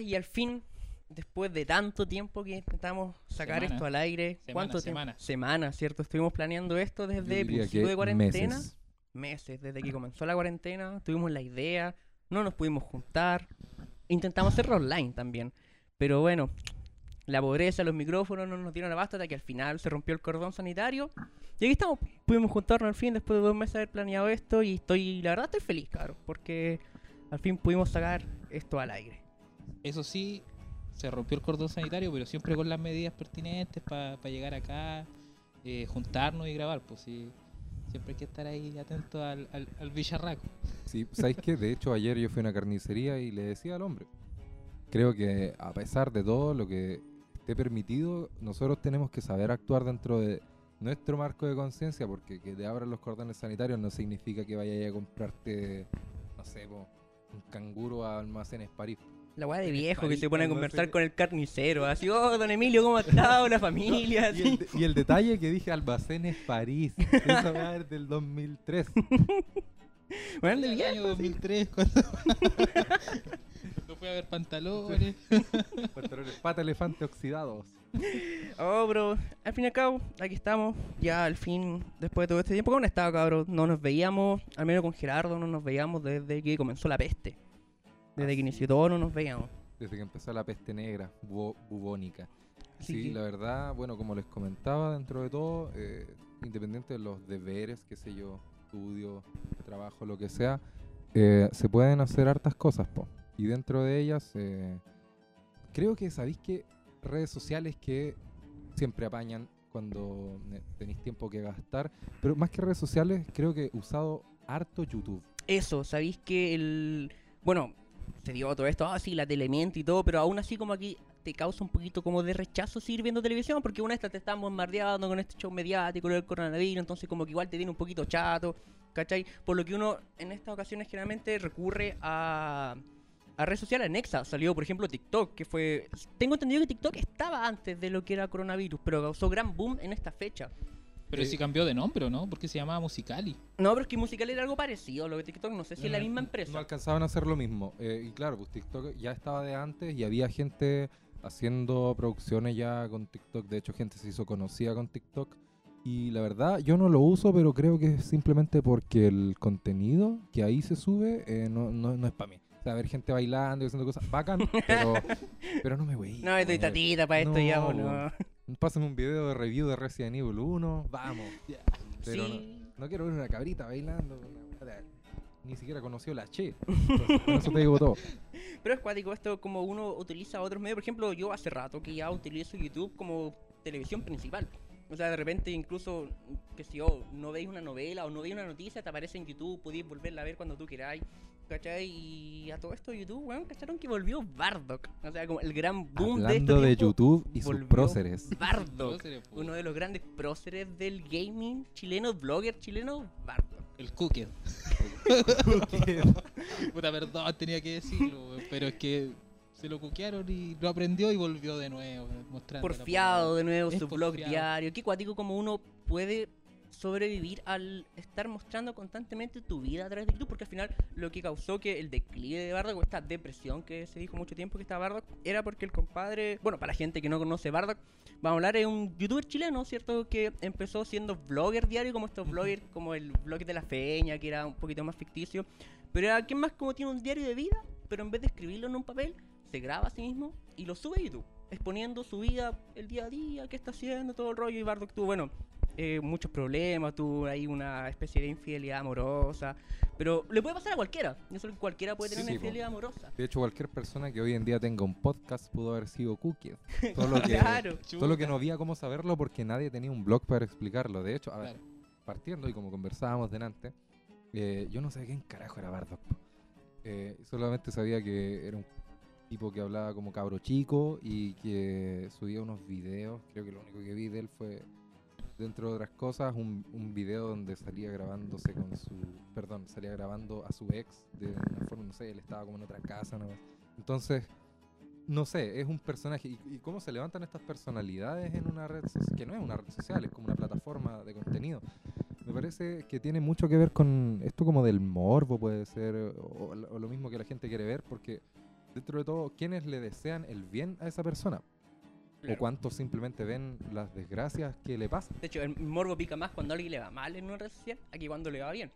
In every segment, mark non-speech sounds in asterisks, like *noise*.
Y al fin, después de tanto tiempo que intentamos sacar Semana. esto al aire, Semana, ¿cuánto semana. tiempo? Semanas, ¿cierto? Estuvimos planeando esto desde diría principio de cuarentena. meses. meses, desde que comenzó la cuarentena, tuvimos la idea, no nos pudimos juntar, intentamos hacerlo online también, pero bueno, la pobreza, los micrófonos no nos dieron abasto hasta que al final se rompió el cordón sanitario y aquí estamos, pudimos juntarnos al fin después de dos meses de haber planeado esto y estoy, la verdad estoy feliz, claro, porque al fin pudimos sacar esto al aire. Eso sí, se rompió el cordón sanitario, pero siempre con las medidas pertinentes para llegar acá, eh, juntarnos y grabar. Pues sí, siempre hay que estar ahí atento al, al, bicharraco. Sí, ¿sabéis qué? De hecho, ayer yo fui a una carnicería y le decía al hombre, creo que a pesar de todo lo que esté permitido, nosotros tenemos que saber actuar dentro de nuestro marco de conciencia, porque que te abran los cordones sanitarios no significa que vayas a comprarte, no sé, un canguro a almacenes París. La weá de En viejo que se pone a cuando conversar con el carnicero, así, oh, don Emilio, ¿cómo ha estado la *laughs* familia? Y el, y el detalle que dije almacenes París, *laughs* esa weá es del 2003. *laughs* Weón de el viejo. año 2003, cuando no fue a ver pantalones. Pantalones pata elefante oxidados. Oh, bro, al fin y al cabo, aquí estamos, ya al fin, después de todo este tiempo, ¿cómo han estado, cabrón? No nos veíamos, al menos con Gerardo, no nos veíamos desde que comenzó la peste. Desde que inició todo, no nos veíamos. Desde que empezó la peste negra, bubónica. Así Sí, que- la verdad, bueno, como les comentaba, dentro de todo, eh, independiente de los deberes, qué sé yo, estudio, trabajo, lo que sea, eh, se pueden hacer hartas cosas, po. Y dentro de ellas, eh, creo que sabéis que redes sociales que siempre apañan cuando tenéis tiempo que gastar, pero más que redes sociales, creo que he usado harto YouTube. Eso, sabéis que el. Bueno, se dio todo esto, ah, sí, la telemiente y todo, pero aún así, como aquí te causa un poquito como de rechazo seguir viendo televisión, porque una vez te están bombardeando con este show mediático, del coronavirus, entonces, como que igual te tiene un poquito chato, ¿cachai? Por lo que uno en estas ocasiones generalmente recurre a. A redes sociales anexas salió, por ejemplo, TikTok, que fue... Tengo entendido que TikTok estaba antes de lo que era coronavirus, pero causó gran boom en esta fecha. Pero Eh, sí cambió de nombre, ¿o ¿no? Porque se llamaba Musicali. No, pero es que musical era algo parecido a lo de TikTok, no sé si es la No, misma empresa. No alcanzaban a hacer lo mismo. Eh, y claro, pues TikTok ya estaba de antes y había gente haciendo producciones ya con TikTok. De hecho, gente se hizo conocida con TikTok. Y la verdad, yo no lo uso, pero creo que es simplemente porque el contenido que ahí se sube eh, no, no, no es para mí. O sea, ver gente bailando y haciendo cosas bacán, *laughs* pero, pero no me voy. No, estoy tatita para esto ya, no. Pásame un video de review de Resident Evil 1, vamos. Pero sí. no, no quiero ver una cabrita bailando. una Ni siquiera conoció la Che. Entonces, *laughs* con eso te digo todo. Pero es cuático esto como uno utiliza otros medios. Por ejemplo, yo hace rato que ya utilizo YouTube como televisión principal. O sea, de repente incluso, que si yo no veis una novela o no veis una noticia, te aparece en YouTube, podéis volverla a ver cuando tú queráis. ¿Cachai? Y a todo esto YouTube, weón, ¿cacharon que volvió Bardock? O sea, como el gran boom de Hablando este de tiempo, YouTube y sus próceres. Bardock. Uno de los grandes próceres del gaming chileno, blogger chileno, Bardock. El Cookie. *laughs* Puta, perdón, tenía que decirlo, weón, pero es que se lo cuquearon y lo aprendió y volvió de nuevo, mostrando. la porfiado de nuevo Es su blog diario. Qué cuático como uno puede sobrevivir al estar mostrando constantemente tu vida a través de YouTube, porque al final lo que causó que el declive de Bardock, o esta depresión que se dijo mucho tiempo que estaba Bardock, era porque el compadre, bueno, para la gente que no conoce Bardock, vamos a hablar de un youtuber chileno, ¿cierto? Que empezó siendo blogger diario, como estos bloggers, como el blog de la feña, que era un poquito más ficticio, pero era quien más como tiene un diario de vida, pero en vez de escribirlo en un papel, se graba a sí mismo y lo sube a YouTube, exponiendo su vida, el día a día, qué está haciendo, todo el rollo. Y Bardock tuvo, bueno, eh, muchos problemas, tuvo ahí una especie de infidelidad amorosa. Pero le puede pasar a cualquiera. Que cualquiera puede tener Sí, una po. infidelidad amorosa. De hecho, cualquier persona que hoy en día tenga un podcast pudo haber sido Cookie. *laughs* Solo que, Claro. solo que no había cómo saberlo porque nadie tenía un blog para explicarlo. De hecho, a ver, partiendo y como conversábamos delante, eh, yo no sabía quién carajo era Bardock. Eh, solamente sabía que era un tipo que hablaba como cabro chico y que subía unos videos. Creo que lo único que vi de él fue, dentro de otras cosas, un, un video donde salía grabándose con su. Perdón, salía grabando a su ex de una forma, no sé, él estaba como en otra casa. ¿no? Entonces, no sé, es un personaje. ¿Y, y cómo se levantan estas personalidades en una red social? Que no es una red social, es como una plataforma de contenido. Me parece que tiene mucho que ver con esto como del morbo, puede ser, o, o lo mismo que la gente quiere ver, porque dentro de todo, quiénes le desean el bien a esa persona. Claro. O cuántos simplemente ven las desgracias que le pasan. De hecho, el morbo pica más cuando a alguien le va mal en una red social aquí cuando le va bien.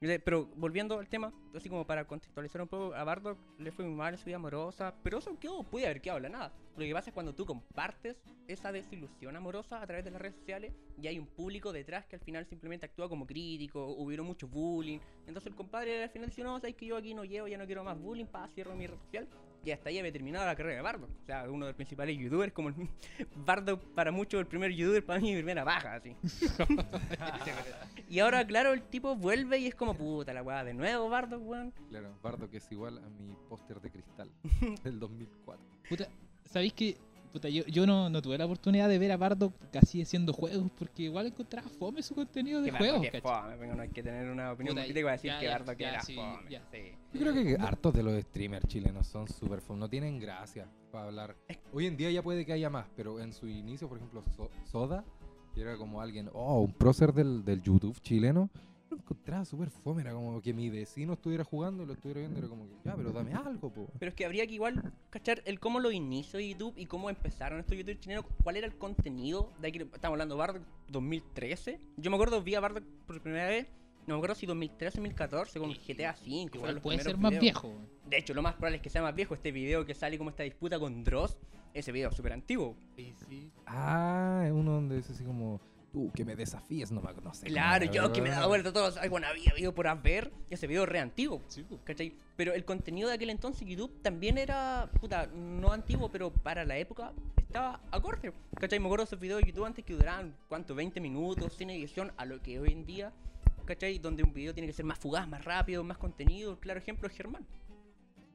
Pero volviendo al tema, así como para contextualizar un poco, a Bardock le fue muy mal su vida amorosa, pero eso quedó, puede haber quedado la nada. Lo que pasa es cuando tú compartes esa desilusión amorosa a través de las redes sociales y hay un público detrás que al final simplemente actúa como crítico, hubieron mucho bullying. Entonces el compadre al final dice, no, sabes que yo aquí no llevo, ya no quiero más bullying, para cierro mi red social. Y hasta ahí había terminado la carrera de Bardock. O sea, uno de los principales youtubers, como el *laughs* Bardock para muchos el primer youtuber, para mí mi primera baja, así. *laughs* y ahora, claro, el tipo vuelve y es como, puta la weá, de nuevo Bardock, weón. Claro, Bardo que es igual a mi póster de cristal *laughs* del 2004. Puta, ¿sabéis que puta, yo, yo no, no tuve la oportunidad de ver a Bardock casi haciendo juegos porque igual encontraba fome su contenido de Que juegos, es ¿cachai? fome, pero no hay que tener una opinión Puta, muy crítica para decir ya, que ya, Bardock ya, era sí, fome. ya. sí. Yo creo que hartos de los streamers chilenos son super fun, no tienen gracia para hablar. Hoy en día ya puede que haya más, pero en su inicio, por ejemplo, So- Soda, que era como alguien, oh, un prócer del, del YouTube chileno, lo encontraba súper fome, era como que mi vecino estuviera jugando y lo estuviera viendo, era como que, ya, pero dame algo, po. Pero es que habría que igual cachar el cómo lo inició YouTube y cómo empezaron estos youtubers chilenos, cuál era el contenido. De aquí estamos hablando de Bardock 2013. Yo me acuerdo, vi a Bardock por primera vez, no me acuerdo si 2013 o 2014 con GTA V. Igual puede ser más videos. viejo. De hecho, lo más probable es que sea más viejo. Este video que sale como esta disputa con Dross, ese video es súper antiguo. Ah, es uno donde dice así como, tú que me desafíes, no me conoces. Claro, yo que me he dado vuelta a todos. Bueno, había video por ver. Ese video re antiguo. ¿Cachai? Pero el contenido de aquel entonces YouTube también era, puta, no antiguo, pero para la época estaba acorde. ¿Cachai? Me acuerdo de esos videos de YouTube antes que duraban, ¿cuánto? 20 minutos, sin edición, a lo que hoy en día, ¿cachai? Donde un video tiene que ser más fugaz, más rápido, más contenido. Claro ejemplo es Germán.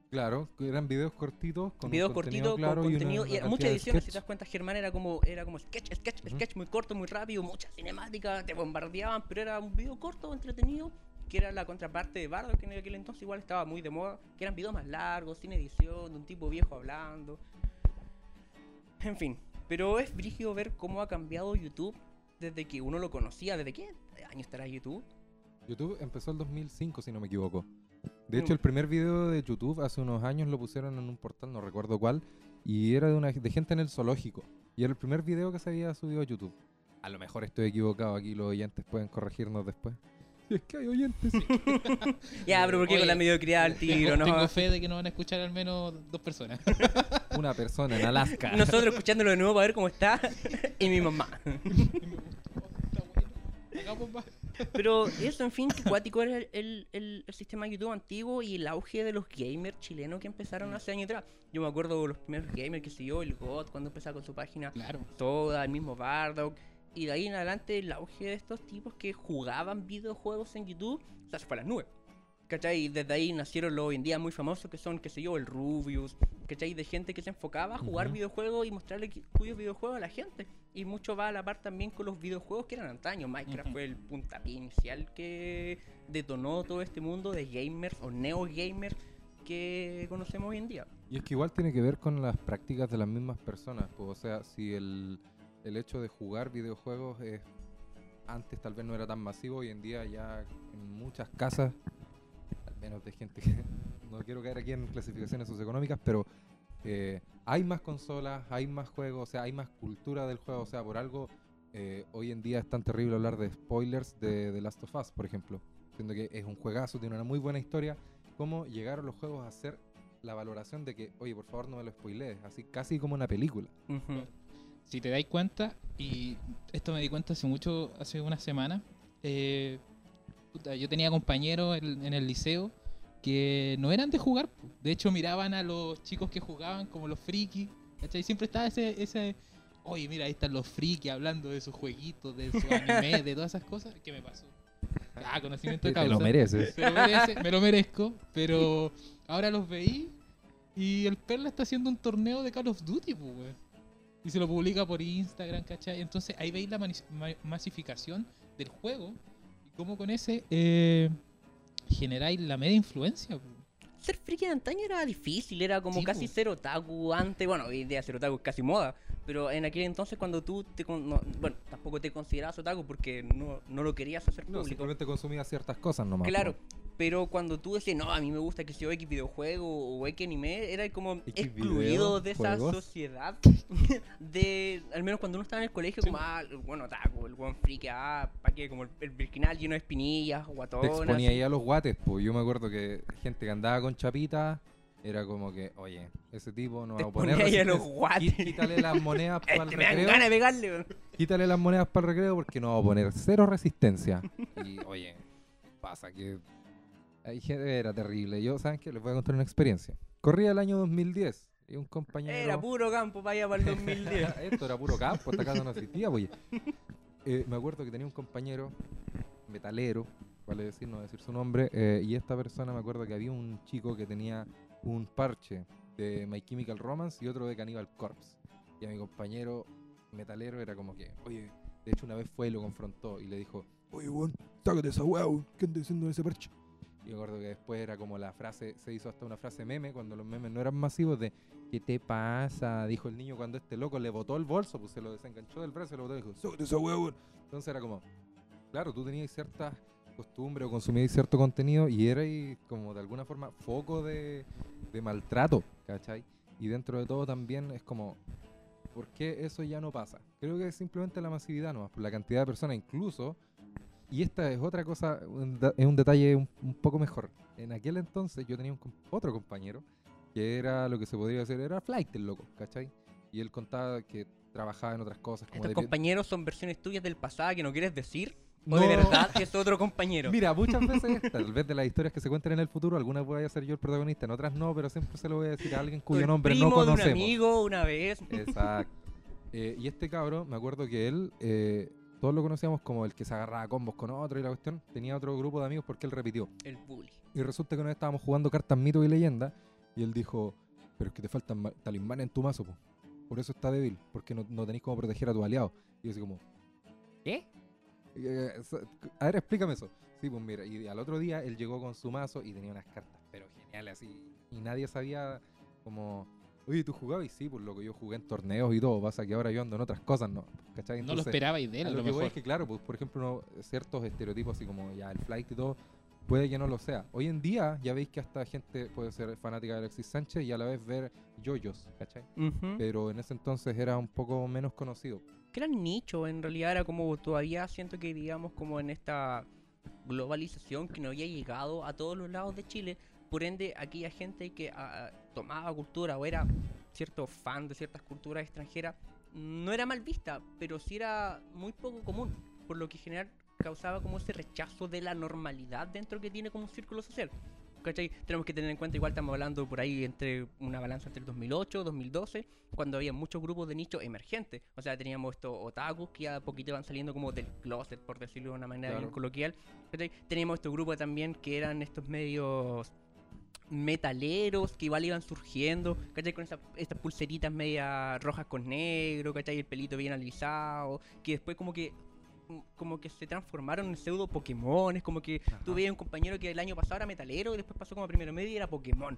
Claro, eran videos cortitos, con videos contenido cortitos, claro con y una- contenido. Y, cantidad muchas ediciones, si te das cuenta, Germán era como, era como sketch, sketch, sketch muy corto, muy rápido, mucha cinemática, te bombardeaban, pero era un video corto, entretenido, que era la contraparte de Bardo, que en aquel entonces igual estaba muy de moda, que eran videos más largos, sin edición, de un tipo viejo hablando. En fin, pero es brígido ver cómo ha cambiado YouTube desde que uno lo conocía. ¿Desde qué año estará YouTube? YouTube empezó el 2005, si no me equivoco. De hecho, el primer video de YouTube hace unos años lo pusieron en un portal, no recuerdo cuál, y era de, una, de gente en el zoológico. Y era el primer video que se había subido a YouTube. A lo mejor estoy equivocado aquí, los oyentes pueden corregirnos después. Si es que hay oyentes. *laughs* Ya, pero ¿por qué Oye, con la mediocridad al tiro, tengo, no? tengo fe de que nos van a escuchar al menos dos personas. *laughs* Una persona en Alaska. Nosotros escuchándolo de nuevo para ver cómo está, *laughs* y mi mamá. Pero eso, en fin, cuático era el, el- el- el sistema de YouTube antiguo y el auge de los gamers chilenos que empezaron hace años atrás. Yo me acuerdo de los primeros gamers que siguió, el GOT, cuando empezaba con su página Claro. toda, el mismo Bardock. Y de ahí en adelante el auge de estos tipos que jugaban videojuegos en YouTube, o sea, se fue a las nubes. ¿Cachai? Y desde ahí nacieron los hoy en día muy famosos que son, qué sé yo, el Rubius, ¿cachai? De gente que se enfocaba a jugar videojuegos y mostrarle cuyos videojuegos a la gente. Y mucho va a la par también con los videojuegos que eran antaño. Minecraft Ujú. fue el puntapié inicial que detonó todo este mundo de gamers o neo gamers que conocemos hoy en día. Y es que igual tiene que ver con las prácticas de las mismas personas. pues, o sea, si el, el hecho de jugar videojuegos es, antes tal vez no era tan masivo, hoy en día ya en muchas casas, al menos de gente que *laughs* no quiero caer aquí en clasificaciones socioeconómicas, pero eh, hay más consolas, hay más juegos, o sea, hay más cultura del juego. O sea, por algo, eh, hoy en día es tan terrible hablar de spoilers de The Last of Us, por ejemplo. Siendo que es un juegazo, tiene una muy buena historia. Cómo llegaron los juegos a ser la valoración de que, oye, por favor no me lo spoilees, así casi como una película. Si te dais cuenta, y esto me di cuenta hace mucho, hace una semana, eh, yo tenía compañeros en, en el liceo que no eran de jugar. De hecho, miraban a los chicos que jugaban como los frikis. ¿cachai? Siempre estaba ese, ese, oye, mira, ahí están los frikis hablando de sus jueguitos, de su anime, de todas esas cosas. ¿Qué me pasó? Ah, conocimiento de Te causa. lo mereces. Lo merece, me lo merezco, pero ahora los veí y el Perla está haciendo un torneo de Call of Duty, pues. Y se lo publica por Instagram, ¿cachai? Entonces ahí veis la ma- masificación del juego y cómo con ese eh, generáis la media influencia. pues. Ser friki de antaño era difícil, era como Sí, casi po. ser otaku antes. Bueno, hoy en día ser otaku es casi moda. Pero en aquel entonces, cuando tú te. con- no- bueno, tampoco te considerabas otaku porque no, no lo querías hacer No, público. simplemente consumía ciertas cosas nomás. Claro. Pero cuando tú decías, no, a mí me gusta que sea X videojuego o X anime, era como X excluido de esa videojuegos. sociedad. *laughs* de Al menos cuando uno estaba en el colegio, como, ah, bueno, taco, el buen friki, ah, ¿para qué? Como el, el virginal lleno de espinillas, Te guatonas. exponía ahí a los guates, pues yo me acuerdo que gente que andaba con chapita era como que, oye, ese tipo no Te va a poner ahí a los guates. Quí- Quítale las monedas *laughs* para el Este, me dan recreo. ganas de pegarle, weón. Quítale las monedas para el recreo porque no va a poner cero resistencia. *laughs* Y oye, pasa que gente, era terrible. Yo, ¿saben qué? Les voy a contar una experiencia. Corría el año 2010 y un compañero... Era puro campo para allá para el 2010. *laughs* Esto era puro campo, esta casa no existía, oye. Eh, me acuerdo que tenía un compañero metalero, vale decir, no decir su nombre, eh, y esta persona me acuerdo que había un chico que tenía un parche de My Chemical Romance y otro de Cannibal Corpse. Y a mi compañero metalero era como que, oye, de hecho una vez fue y lo confrontó y le dijo, oye, weón, sácate esa weá, ¿qué andas diciendo en ese parche? Y me acuerdo que después era como la frase, se hizo hasta una frase meme cuando los memes no eran masivos de ¿Qué te pasa? Dijo el niño cuando este loco le botó el bolso, pues se lo desenganchó del brazo y lo botó y dijo, ¡Sácate esa weá, weón". Entonces era como, claro, tú tenías ciertas costumbres o consumías cierto contenido y era como de alguna forma foco de, de maltrato, ¿cachai? Y dentro de todo también es como, ¿por qué eso ya no pasa? Creo que es simplemente la masividad nomás, por la cantidad de personas, incluso, y esta es otra cosa, es un detalle un, un poco mejor. En aquel entonces yo tenía un otro compañero que era lo que se podría decir, era flight el loco, ¿cachai? Y él contaba que trabajaba en otras cosas. Como Estos de- compañeros son versiones tuyas del pasado que no quieres decir. O No. de verdad es otro compañero. Mira, muchas *laughs* veces, tal vez de las historias que se cuentan en el futuro, algunas voy a ser yo el protagonista, en otras no, pero siempre se lo voy a decir a alguien cuyo El nombre primo no de un conocemos. amigo una vez. Exacto. Eh, y este cabro, me acuerdo que él, eh, todos lo conocíamos como el que se agarraba combos con otro y la cuestión, tenía otro grupo de amigos porque él repitió. El bully. Y resulta que una vez estábamos jugando cartas mito y leyenda y él dijo, pero es que te faltan ma- talismanes en tu mazo, po. por eso está débil, porque no, no tenéis cómo proteger a tu aliado. Y yo así como, ¿Qué? eh, so- a ver, explícame eso. Sí, pues mira, y al otro día él llegó con su mazo y tenía unas cartas, pero geniales así. Y nadie sabía como, oye, ¿tú jugabas? Y sí, pues lo que yo jugué en torneos y todo, pasa que ahora yo ando en otras cosas, ¿no? ¿Cachai? no lo esperaba y de él, a a lo lo que voy es que, claro, pues, por ejemplo, uno- ciertos estereotipos así como ya el flight y todo, puede que no lo sea. Hoy en día ya veis que hasta gente puede ser fanática de Alexis Sánchez y a la vez ver yoyos, ¿cachai? Pero en ese entonces era un poco menos conocido. que era nicho, en realidad era como todavía siento que digamos como en esta globalización que no había llegado a todos los lados de Chile, por ende aquella gente que ah, tomaba cultura o era cierto fan de ciertas culturas extranjeras no era mal vista, pero sí era muy poco común, por lo que en general causaba como ese rechazo de la normalidad dentro que tiene como un círculo social. ¿Cachai? Tenemos que tener en cuenta, igual estamos hablando por ahí entre una balanza entre el 2008 2012, cuando había muchos grupos de nicho emergentes. O sea, teníamos estos otakus que a poquito van saliendo como del closet, por decirlo de una manera bien Claro. coloquial. ¿cachai? Teníamos estos grupos también que eran estos medios metaleros que igual iban surgiendo, ¿cachai? Con esa- estas pulseritas medias rojas con negro, ¿cachai? El pelito bien alisado, que después como que como que se transformaron en pseudo Pokémon, como que tú veías un compañero que el año pasado era metalero y después pasó como a primero medio y era Pokémon.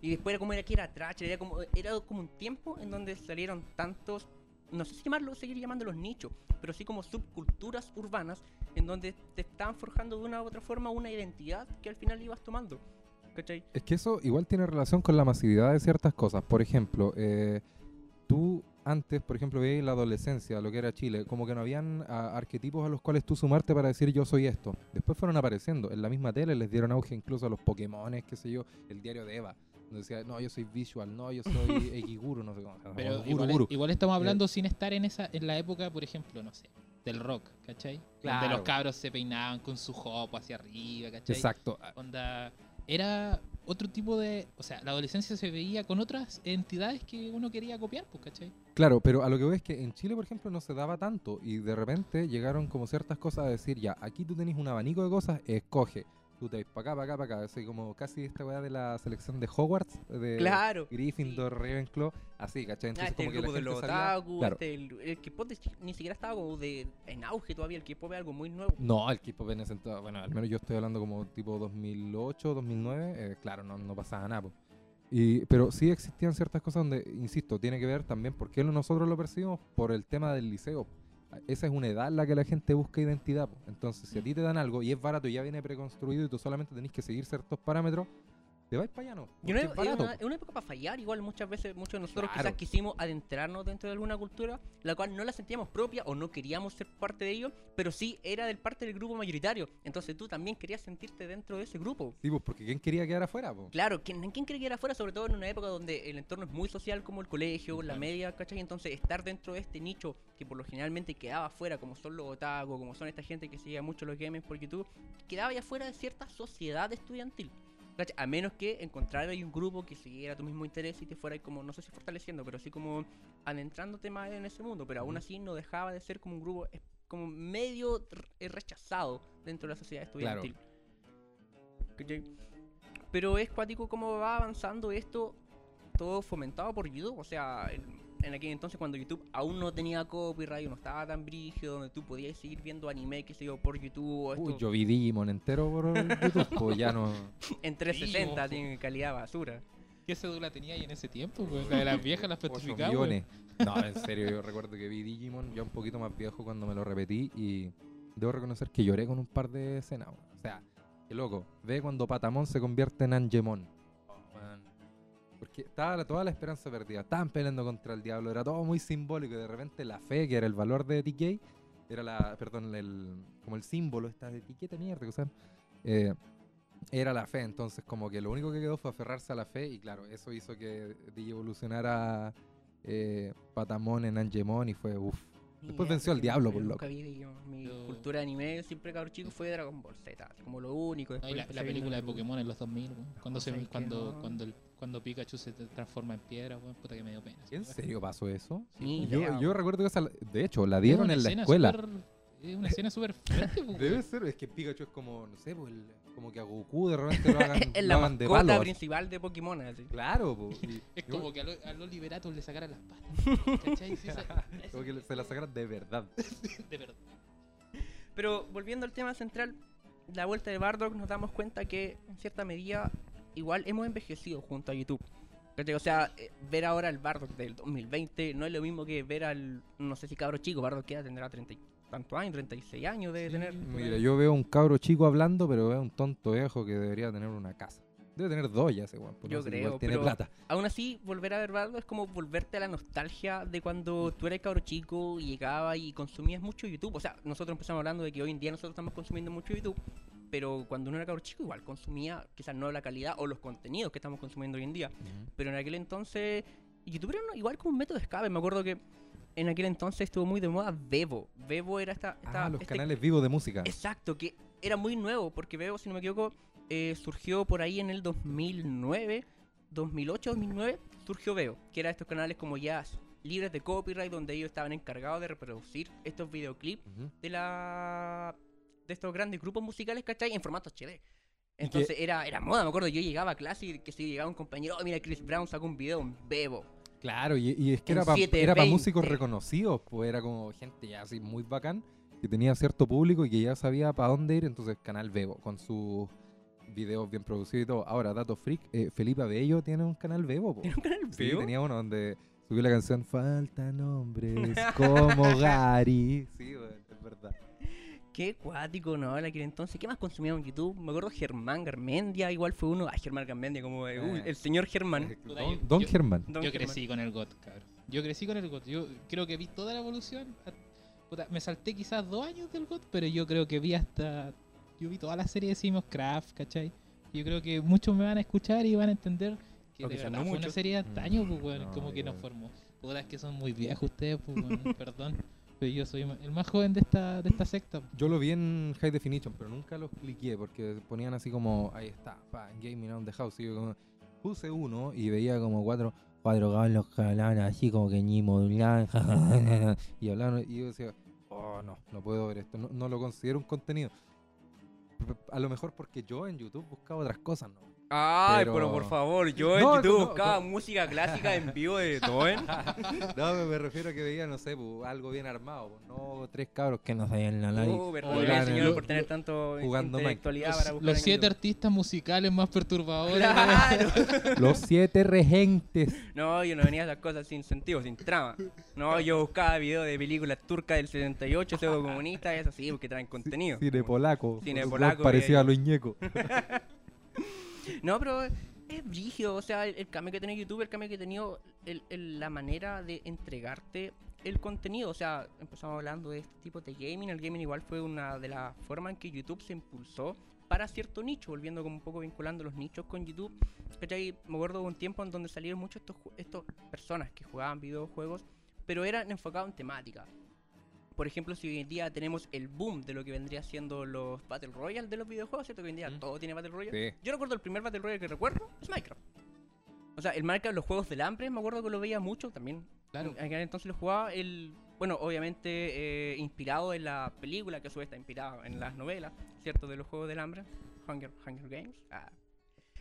Y después era como era que era trash, era como, era como un tiempo en donde salieron tantos, no sé si llamarlo, seguir llamándolos nichos, pero sí como subculturas urbanas en donde te estaban forjando de una u otra forma una identidad que al final ibas tomando. ¿Cachai? Es que eso igual tiene relación con la masividad de ciertas cosas. Por ejemplo, eh, tú antes, por ejemplo, veías la adolescencia, lo que era Chile, como que no habían ah, arquetipos a los cuales tú sumarte para decir yo soy esto. Después fueron apareciendo. En la misma tele les dieron auge incluso a los Pokémones, qué sé yo, el diario de Eva. Donde decía, no, yo soy visual, no, yo soy *laughs* X-Guru, no sé cómo. Pero Guru, igual, Guru. igual estamos hablando sin estar en esa en la época, por ejemplo, no sé, del rock, ¿cachai? Donde Claro. los cabros se peinaban con su jopo hacia arriba, ¿cachai? Exacto. Onda, era otro tipo de... O sea, la adolescencia se veía con otras entidades que uno quería copiar, pues, ¿cachai? Claro, pero a lo que voy es que en Chile, por ejemplo, no se daba tanto y de repente llegaron como ciertas cosas a decir, ya, aquí tú tenés un abanico de cosas, escoge. Tú te vas para acá, para acá, para acá. Así como casi esta weá de la selección de Hogwarts, de Claro. Gryffindor, Ravenclaw, así, ¿cachai? Ah, Entonces este como el que la de gente los otaku, Claro. este, el, el K-pop ni siquiera estaba como de, en auge todavía, el K-pop es algo muy nuevo. No, el K-pop en ese entonces, bueno, al menos yo estoy hablando como tipo 2008, 2009, eh, claro, no, no pasaba nada. po. Y, pero sí existían ciertas cosas donde, insisto, tiene que ver también porque nosotros lo percibimos por el tema del liceo. Esa es una edad en la que la gente busca identidad. po. Entonces, si a ti te dan algo y es barato y ya viene preconstruido y tú solamente tenés que seguir ciertos parámetros, te vais para allá, ¿no? Y es es una, es una época para fallar, igual muchas veces, muchos de nosotros Claro. quizás quisimos adentrarnos dentro de alguna cultura, la cual no la sentíamos propia o no queríamos ser parte de ello, pero sí era del parte del grupo mayoritario. Entonces tú también querías sentirte dentro de ese grupo. Sí, pues, porque ¿quién quería quedar afuera? po? Claro, ¿quién, ¿quién cree que era afuera? Sobre todo en una época donde el entorno es muy social como el colegio, la Claro. media, ¿cachai? Entonces estar dentro de este nicho que por lo generalmente quedaba afuera, como son los otaku, como son esta gente que sigue mucho los games por YouTube, quedaba ya fuera de cierta sociedad estudiantil. ¿Cachai? A menos que encontrar ahí un grupo que siguiera tu mismo interés y te fuera ahí como, no sé si fortaleciendo, pero sí como adentrándote más en ese mundo, pero aún así no dejaba de ser como un grupo como medio rechazado dentro de la sociedad Claro. estudiantil. ¿Cachai? Pero es cuático cómo va avanzando esto, todo fomentado por YouTube. O sea, en, en aquel entonces cuando YouTube aún no tenía copyright, no estaba tan brígido, donde tú podías seguir viendo anime, que se yo, por YouTube. o Uy, esto yo vi Digimon entero por YouTube, pues ya no. *laughs* en 360 ojo. tiene calidad basura. ¿Qué cédula tenía ahí en ese tiempo? La de las viejas, las 8 petrificadas. *laughs* No, en serio, yo recuerdo que vi Digimon ya un poquito más viejo cuando me lo repetí y debo reconocer que lloré con un par de escenas. O sea, qué loco. Ve cuando Patamon se convierte en Angemon. Porque estaba toda la esperanza perdida. Estaban peleando contra el diablo. Era todo muy simbólico. Y de repente la fe, que era el valor de TK, era la, perdón, el, como el símbolo, esta etiqueta mierda que eh, era la fe. Entonces, como que lo único que quedó fue aferrarse a la fe. Y claro, eso hizo que Digi evolucionara eh, Patamon en Angemon y fue uff. Después venció al yo diablo, por yo loco. vi. Mi Yo- cultura de anime siempre cabrón chico fue Dragon Ball Z, como lo único. La, película de. Pokémon en los 2000, güey. cuando, se, cuando, no. cuando, el- cuando Pikachu se transforma en piedra, puta que me dio pena. ¿En serio pasó eso? Yo, idea, yo weón. recuerdo que esa, de hecho, la dieron en la escena escuela. Es una escena súper fuerte. *laughs* Debe ser, es que Pikachu es como, no sé, pues, el- como que a Goku de repente lo hagan, *laughs* Es lo la hagan de mascota palo. así. principal de Pokémon, así. Claro, po, y- *laughs* Es y como bueno, que a, lo- a los liberatos le sacaran las patas. *laughs* ¿Cachai? Sí, como que se la sacaran de verdad. de verdad. Pero volviendo al tema central, la vuelta de Bardock nos damos cuenta que en cierta medida igual hemos envejecido junto a YouTube. O sea, eh, ver ahora el Bardock del 2020 no es lo mismo que ver al, no sé si cabro chico, Bardock que ya tendrá 30 y tantos años, 36 años de Sí, tener. por Mira, yo veo un cabro chico hablando, pero veo un tonto viejo que debería tener una casa. Debe tener dos ya ese weón. pues, Yo no creo, igual tiene pero- plata. Aún así, volver a ver Bardock es como volverte a la nostalgia de cuando tú eras cabro chico y llegaba y consumías mucho YouTube. O sea, nosotros empezamos hablando de que hoy en día nosotros estamos consumiendo mucho YouTube, pero cuando uno era cabro chico igual consumía quizás no la calidad o los contenidos que estamos consumiendo hoy en día. Pero en aquel entonces, YouTube era igual como un método de escape. Me acuerdo que en aquel entonces estuvo muy de moda Vevo. Vevo era esta... esta- Ah, los este- canales vivos de música. Exacto, que era muy nuevo, porque Vevo, si no me equivoco, eh, surgió por ahí en el 2009, 2008, 2009, surgió Veo, que era estos canales como ya libres de copyright, donde ellos estaban encargados de reproducir estos videoclips de la de estos grandes grupos musicales, ¿cachai? En formato HD. Entonces era, era moda, me acuerdo, yo llegaba a clase y que si llegaba un compañero, oh, mira, Chris Brown sacó un video en Bebo. Claro, y, y es que En era para 720. músicos reconocidos, pues era como gente ya así muy bacán, que tenía cierto público y que ya sabía para dónde ir, entonces Canal Bebo, con sus videos bien producidos y todo. Ahora, Dato Freak, eh, Felipe Abello tiene un canal Bebo, po. ¿Tiene un canal Sí, Bebo? tenía uno donde subió la canción Faltan hombres *laughs* como Gary. Sí, es verdad. Qué cuático, ¿no? En aquel entonces, ¿qué más consumíamos en YouTube? Me acuerdo Germán Garmendia, igual fue uno. Ay, Germán Garmendia, como eh, uy, el señor Germán. Don, yo- Don yo- Germán. Don Yo Germán. crecí con el GOT, cabrón. Yo crecí con el GOT. Yo creo que vi toda la evolución. puta, me salté quizás dos años del GOT, pero yo creo que vi hasta. Yo vi toda la serie de Simos Craft, ¿cachai? Yo creo que muchos me van a escuchar y van a entender que de quizás verdad no fue una serie de antaño, pues. No, como que nos formó. Puta, es que son muy viejos ustedes, pues. *laughs* Perdón. Pero yo soy el más joven de esta, de esta secta. Yo lo vi en High Definition, pero nunca los cliqué porque ponían así como, ahí está, pa, Gaming on the House. Y yo como, puse uno y veía como cuatro, cuatro galos que hablaban así como que ni modulaban, *laughs* y hablaban, y yo decía, oh no, no puedo ver esto, no, no lo considero un contenido. A lo mejor porque yo en YouTube buscaba otras cosas, ¿no? Ay, Pero- pero por favor, yo en No, YouTube no, buscaba no. música clásica en vivo de Beethoven. *laughs* No, me, me refiero a que veía, no sé, pues, algo bien armado. pues, no tres cabros que no sabían la nada. Uh, perdón, señor, en- por tener tanto jugando intelectualidad Los, para buscar los siete YouTube. artistas musicales más perturbadores. Claro. *laughs* Los siete regentes. No, yo no venía a esas cosas sin sentido, sin trama. No, yo buscaba videos de películas turcas del 78, pseudo comunistas, eso sí, porque traen contenido. Cine polaco. Cine polaco, Parecía veía a los ñecos. *laughs* No, pero es brígido, o sea, el, el cambio que tenido YouTube, el cambio que ha tenido la manera de entregarte el contenido. O sea, empezamos hablando de este tipo de gaming. El gaming igual fue una de las formas en que YouTube se impulsó para cierto nicho, volviendo como un poco vinculando los nichos con YouTube. ¿Cachai? Me acuerdo de un tiempo en donde salieron muchos estos, estos personas que jugaban videojuegos, pero eran enfocados en temática. Por ejemplo, si hoy en día tenemos el boom de lo que vendría siendo los Battle Royale de los videojuegos, ¿cierto? Que hoy en día Mm. todo tiene Battle Royale. Sí. Yo recuerdo el primer Battle Royale que recuerdo es Minecraft. O sea, el Minecraft, los juegos del hambre, me acuerdo que lo veía mucho también. Claro. En aquel entonces lo jugaba el. Bueno, obviamente eh, inspirado en la película, que a su vez está inspirado en las novelas, ¿cierto? De los juegos del hambre. Hunger, Hunger Games. Ah.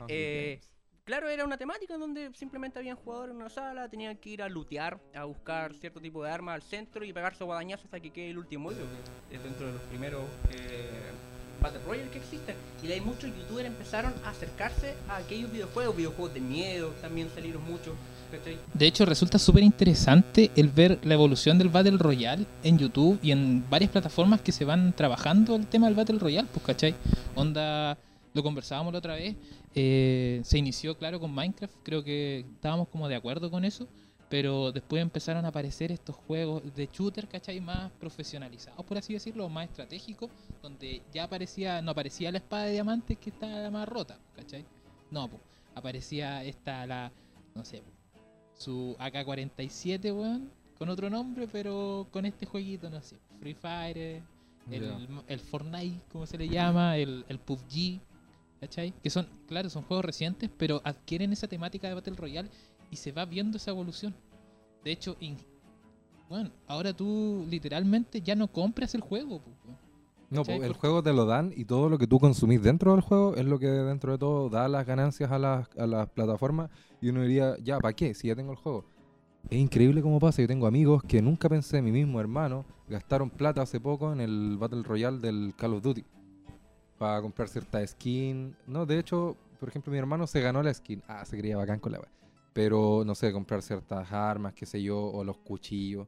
Eh, Claro, era una temática donde simplemente habían jugadores en una sala, tenían que ir a lootear, a buscar cierto tipo de arma al centro y pegarse guadañazos hasta que quede el último hilo, que es dentro de los primeros eh, Battle Royale que existen. Y de ahí muchos youtubers empezaron a acercarse a aquellos videojuegos, videojuegos de miedo, también salieron muchos. De hecho, resulta súper interesante el ver la evolución del Battle Royale en YouTube y en varias plataformas que se van trabajando el tema del Battle Royale, pues, ¿cachai? Onda, lo conversábamos la otra vez, eh, se inició, claro, con Minecraft, creo que estábamos como de acuerdo con eso, pero después empezaron a aparecer estos juegos de shooter, ¿cachai? Más profesionalizados, por así decirlo, más estratégicos, donde ya aparecía, no aparecía la espada de diamantes que está más rota, ¿cachai? No, pues, aparecía esta, la, no sé, su AK-47, weón, con otro nombre, pero con este jueguito, no sé, Free Fire, el, el Fortnite, como se le llama, el, el PUBG, ¿cachai? Que son, claro, son juegos recientes, pero adquieren esa temática de Battle Royale y se va viendo esa evolución. De hecho, in- bueno, ahora tú literalmente ya no compras el juego, pues. No, pues, el juego te lo dan y todo lo que tú consumís dentro del juego es lo que dentro de todo da las ganancias a las, a las plataformas y uno diría, ya, ¿para qué? Si ya tengo el juego. Es increíble cómo pasa. Yo tengo amigos que nunca pensé, mi mismo hermano, gastaron plata hace poco en el Battle Royale del Call of Duty para comprar cierta skin. No, de hecho, por ejemplo, mi hermano se ganó la skin. Ah, se creía bacán con la wea. Pero, no sé, comprar ciertas armas, qué sé yo, o los cuchillos.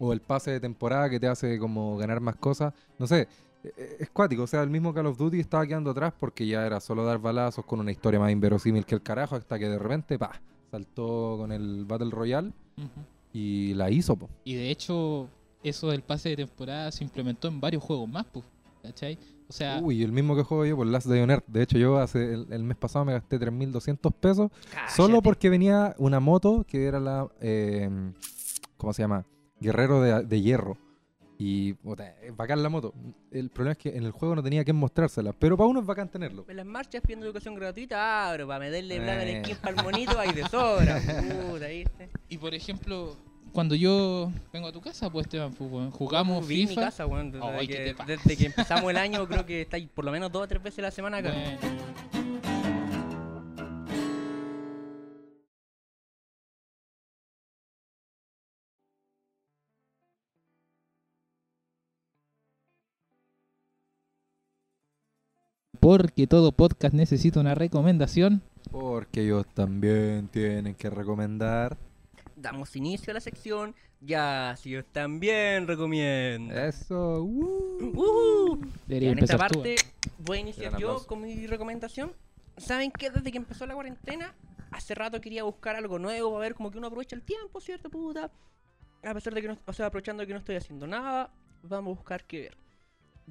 O el pase de temporada que te hace como ganar más cosas. No sé, e- e- es cuático. O sea, el mismo Call of Duty estaba quedando atrás porque ya era solo dar balazos con una historia más inverosímil que el carajo. Hasta que de repente, pa, saltó con el Battle Royale y la hizo, po. Y de hecho, eso del pase de temporada se implementó en varios juegos más, ¿cachai? O sea, Uy, el mismo que juego yo por Last Day on Earth. De hecho, yo hace el, el mes pasado me gasté 3.200 pesos solo porque venía una moto que era la. eh, ¿Cómo se llama? Guerrero de, de hierro. Y puta, es bacán la moto. El problema es que en el juego no tenía que mostrársela. Pero para uno es bacán tenerlo. En las marchas pidiendo educación gratuita, ah, pero para meterle plata en Eh. el skin para el monito hay de sobra. *laughs* Puta, ¿viste? y por ejemplo, cuando yo vengo a tu casa, pues, Esteban, pues, jugamos Vi mi FIFA. casa, weón, desde, Ay, ¿qué que, desde empezamos el año, creo que está ahí por lo menos dos o tres veces a la semana acá. Bueno, Porque todo podcast necesita una recomendación. Porque ellos también tienen que recomendar. Damos inicio a la sección. Ya, si ellos también recomiendan. Eso. uh. Ya, en esta tú. parte voy a iniciar yo aplauso. con mi recomendación. ¿Saben qué? Desde que empezó la cuarentena, hace rato quería buscar algo nuevo para ver como que uno aprovecha el tiempo, ¿cierto, puta? A pesar de que no, o sea, aprovechando que no estoy haciendo nada, vamos a buscar qué ver.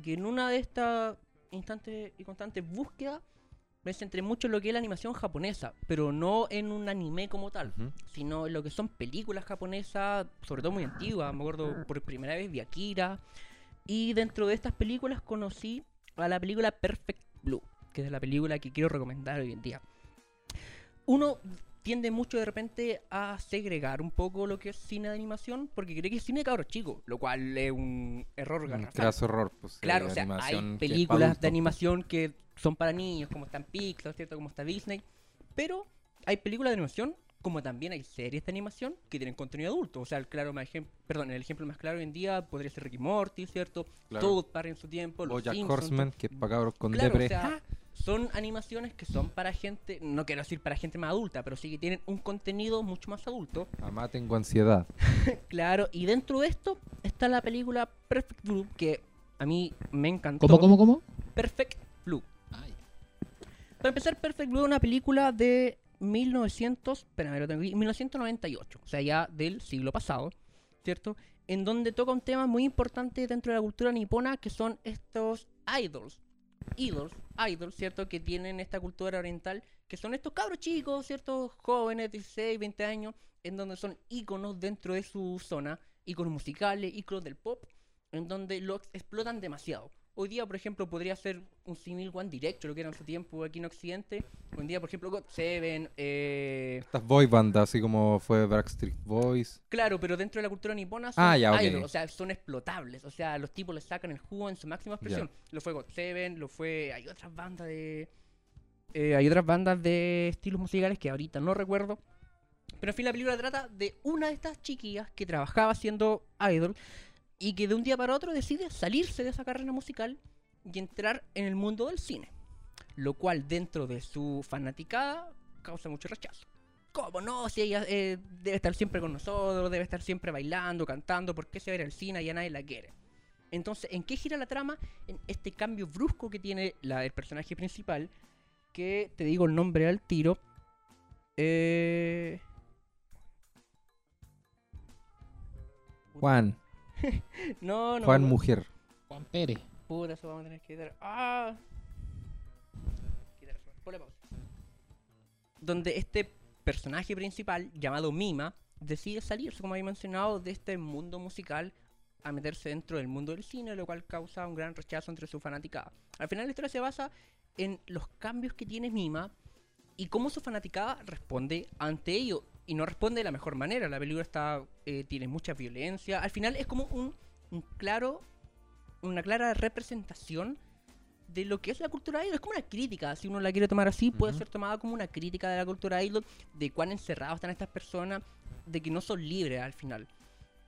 Y en una de estas instantes y constantes búsquedas, me centré mucho en lo que es la animación japonesa, pero no en un anime como tal sino en lo que son películas japonesas, sobre todo muy antiguas. Me acuerdo por primera vez vi Akira. Y dentro de estas películas conocí a la película Perfect Blue, que es la película que quiero recomendar hoy en día. Uno tiende mucho de repente a segregar un poco lo que es cine de animación, porque cree que es cine de cabros chicos, lo cual es un error Un garrafal. craso error. Pues, Claro, eh, o sea, hay películas de adultos, animación que son para niños, como está en Pixar, ¿cierto? Como está Disney. Pero hay películas de animación, como también hay series de animación que tienen contenido adulto. O sea, el claro más perdón, el ejemplo más claro hoy en día podría ser Ricky Morty, ¿cierto? Claro. Toad Parry en su tiempo, los Bojack Simpsons, Horseman, que es para cabros con Claro, depre. o sea, son animaciones que son para gente, no quiero decir para gente más adulta, pero sí que tienen un contenido mucho más adulto. Mamá, tengo ansiedad. *laughs* Claro, y dentro de esto está la película Perfect Blue, que a mí me encantó. ¿Cómo, cómo, cómo? Perfect Blue. Ay, Para empezar, Perfect Blue es una película de 1900, espérame, lo tengo aquí, 1998, o sea, ya del siglo pasado, ¿cierto? En donde toca un tema muy importante dentro de la cultura nipona, que son estos idols, idols, idols, ¿cierto? Que tienen esta cultura oriental, que son estos cabros chicos, ¿cierto? Jóvenes, 16, 20 años, en donde son íconos dentro de su zona, íconos musicales, íconos del pop, en donde lo ex- explotan demasiado. Hoy día, por ejemplo, podría ser un símil One Direction, lo que era en su tiempo aquí en Occidente. Hoy en día, por ejemplo, God Seven, eh, Estas boy bandas, así como fue Backstreet Boys. Claro, pero dentro de la cultura nipona son Ah, ya, ok. idols, o sea, son explotables. O sea, los tipos le sacan el jugo en su máxima expresión. Lo fue God Seven, lo fue. Hay otras bandas de. eh, hay otras bandas de estilos musicales que ahorita no recuerdo. Pero en fin, la película trata de una de estas chiquillas que trabajaba siendo idol y que de un día para otro decide salirse de esa carrera musical y entrar en el mundo del cine. Lo cual, dentro de su fanaticada, causa mucho rechazo. ¿Cómo no? Si ella eh, debe estar siempre con nosotros, debe estar siempre bailando, cantando, ¿por qué se va a ir al cine y a nadie la quiere? Entonces, ¿en qué gira la trama? En este cambio brusco que tiene la, el personaje principal, que te digo el nombre al tiro. Eh... Juan, *laughs* No, no. Juan no. Mujer. Juan Pérez. Puta, eso vamos a tener que quitar. ¡Ah! Quitar eso. Ponle pausa. Donde este personaje principal, llamado Mima, decide salirse, como había mencionado, de este mundo musical a meterse dentro del mundo del cine, lo cual causa un gran rechazo entre su fanaticada. Al final la historia se basa en los cambios que tiene Mima y cómo su fanaticada responde ante ello. Y no responde de la mejor manera. La película está eh, tiene mucha violencia. Al final es como un, un claro una clara representación de lo que es la cultura idol. Es como una crítica, si uno la quiere tomar así, puede ser tomada como una crítica de la cultura idol, de cuán encerrados están estas personas, de que no son libres al final.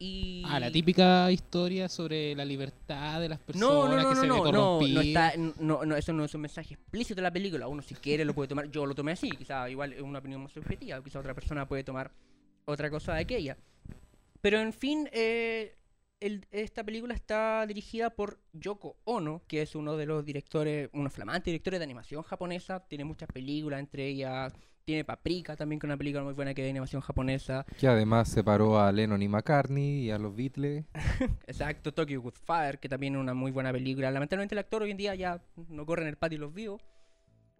Y... Ah, la típica historia sobre la libertad de las personas No, no, no, que se no, ve no, no, está, no, no, eso no es un mensaje explícito de la película. Uno si quiere lo puede tomar, yo lo tomé así, quizá igual es una opinión más subjetiva, quizá otra persona puede tomar otra cosa de aquella. Pero en fin, eh, el- esta película está dirigida por Yoko Ono, que es uno de los directores, unos flamantes directores de animación japonesa. Tiene muchas películas, entre ellas tiene Paprika también, que es una película muy buena que es de animación japonesa. Que además separó a Lennon y McCartney y a los Beatles. *laughs* Exacto, Tokyo Good Fire, que también es una muy buena película. Lamentablemente el actor hoy en día ya no corre en el patio de los vivos.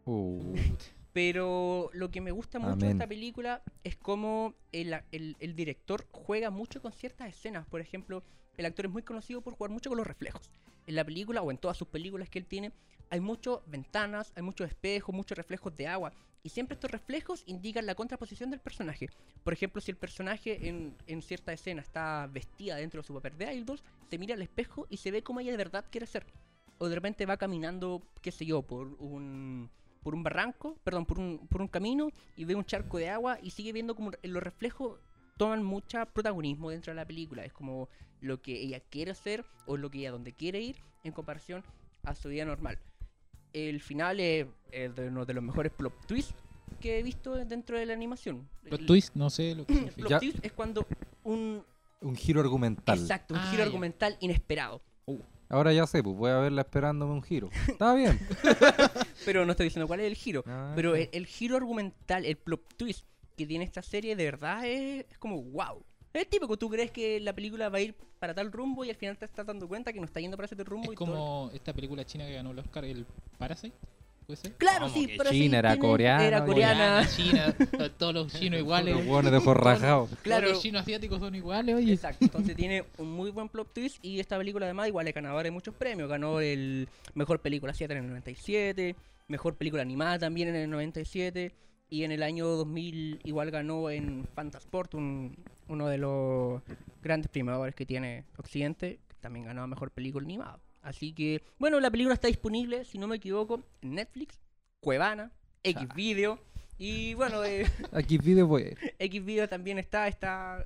Uh, *laughs* Pero lo que me gusta mucho de esta película es cómo el, el- el director juega mucho con ciertas escenas. Por ejemplo, el actor es muy conocido por jugar mucho con los reflejos. En la película o en todas sus películas que él tiene, hay muchas ventanas, hay muchos espejos, muchos reflejos de agua. Y siempre estos reflejos indican la contraposición del personaje. Por ejemplo, si el personaje en, en cierta escena está vestida dentro de su papel de idols, se mira al espejo y se ve como ella de verdad quiere ser. O de repente va caminando, qué sé yo, por un, por un barranco, perdón, por un, por un camino y ve un charco de agua y sigue viendo como los reflejos toman mucho protagonismo dentro de la película. Es como lo que ella quiere hacer o lo que ella donde quiere ir en comparación a su vida normal. El final es, es de uno de los mejores plot twists que he visto dentro de la animación. Los El- twists, no sé lo que el *clears throat* significa. plot Ya. twist es cuando un un giro argumental. exacto, un Ah, giro ya. argumental inesperado. Ahora ya sé, pues voy a verla esperándome un giro. *laughs* Está bien. *laughs* Pero no estoy diciendo cuál es el giro. Ah, Pero el, el giro argumental, el plot twist que tiene esta serie, de verdad es, es como wow. Es típico, tú crees que la película va a ir para tal rumbo y al final te estás dando cuenta que no está yendo para ese rumbo. Es y todo- como esta película china que ganó el Oscar, el Parasite, ¿puede ser? Claro, sí, que pero China sí, era tiene- coreano, Era y- coreana. *laughs* China, todos los chinos iguales. Los hueones de ojos rajados. Claro. Todos los chinos asiáticos son iguales, oye. Exacto, entonces tiene un muy buen plot twist y esta película además igual es ganadora de muchos premios. Ganó el mejor película asiática en el 97, mejor película animada también en el 97 Y en el año 2000 igual ganó en Fantasport, un, uno de los grandes premiadores que tiene Occidente. También ganó a Mejor Película Animada. Así que, bueno, la película está disponible, si no me equivoco, en Netflix, Cuevana, Xvideo. Y bueno, eh, *laughs* Aquí video voy a ir. Xvideo también está, está...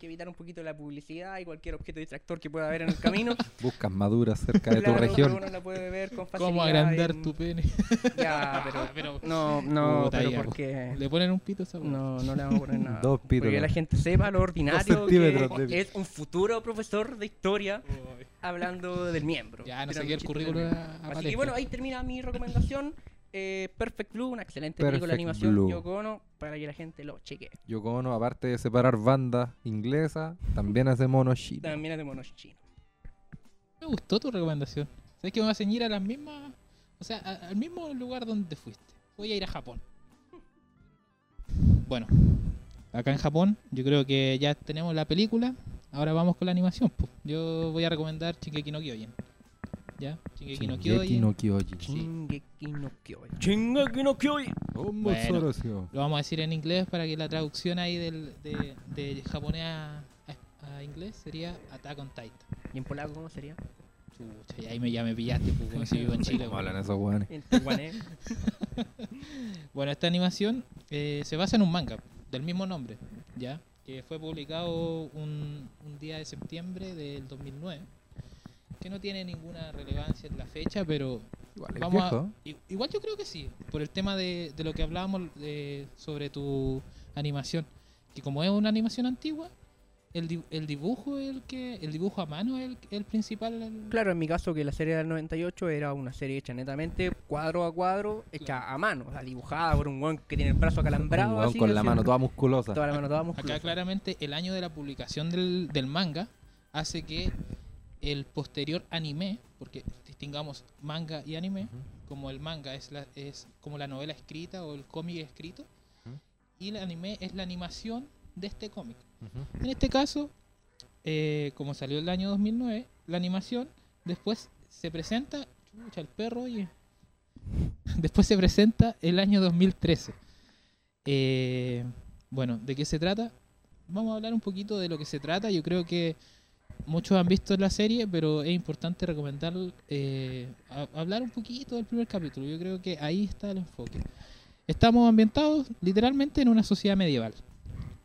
que evitar un poquito la publicidad y cualquier objeto distractor que pueda haber en el camino. *laughs* Buscas maduras cerca de tu Claro, región. Uno la puede ver con facilidad. ¿Cómo agrandar en- tu pene? *laughs* Ya, pero... Pero No, no, Puta, pero ya, porque... le ponen un pito a esa weá. No, no le vamos a poner nada. *laughs* Dos pitos, Porque ¿no? la gente sepa lo ordinario que de- es un futuro profesor de historia Uy. hablando del miembro. Ya, no sé qué el currículo Así que bueno, ahí termina mi recomendación. Eh, Perfect Blue, una excelente película de animación Blue. Yoko Ono, para que la gente lo chequee. Yoko Ono, aparte de separar bandas inglesas, también hace monos chinos. También de monos chinos. Me gustó tu recomendación. ¿Sabes que me va a ceñir a las mismas. O sea, a- al mismo lugar donde fuiste. Voy a ir a Japón. Bueno, acá en Japón, yo creo que ya tenemos la película. Ahora vamos con la animación. po. Yo voy a recomendar Shingeki no Kyojin. ¿Ya? Shingeki no Kyojin. no Kyojin. Shingeki no Kyojin. Shingeki no Kyojin. Bueno. Lo vamos a decir en inglés para que la traducción ahí del, de, de japonés a, inglés sería Attack on Titan. ¿Y en polaco cómo sería? Chucha, y ahí me, ya me pillaste, pues, como si vivo en Chile. ¿Cómo *laughs* weón. hablan esos taiwanés. *laughs* Bueno, esta animación eh, se basa en un manga del mismo nombre, ¿ya? Que fue publicado un, un día de septiembre del 2009, que no tiene ninguna relevancia en la fecha, pero Igual es vamos a- igual yo creo que sí, por el tema de, de lo que hablábamos eh, sobre tu animación, que como es una animación antigua, el, di- el dibujo es el que el dibujo a mano es el, el principal. el- Claro, en mi caso que la serie del 98 era una serie hecha netamente cuadro a cuadro, hecha a mano, o sea, dibujada por un weón que tiene el brazo Un acalambrado. weón así, con la mano toda musculosa. Toda la mano toda Acá musculosa. claramente el año de la publicación del, del manga hace que el posterior anime, porque distingamos manga y anime, como el manga es, la, es como la novela escrita o el cómic escrito, y el anime es la animación de este cómic. En este caso, eh, como salió el año 2009, la animación después se presenta, chucha, el perro, oye, *laughs* después se presenta el año 2013. Eh, bueno, ¿de qué se trata? Vamos a hablar un poquito de lo que se trata. Yo creo que muchos han visto la serie, pero es importante recomendar eh, a- hablar un poquito del primer capítulo. Yo creo que ahí está el enfoque. Estamos ambientados literalmente en una sociedad medieval.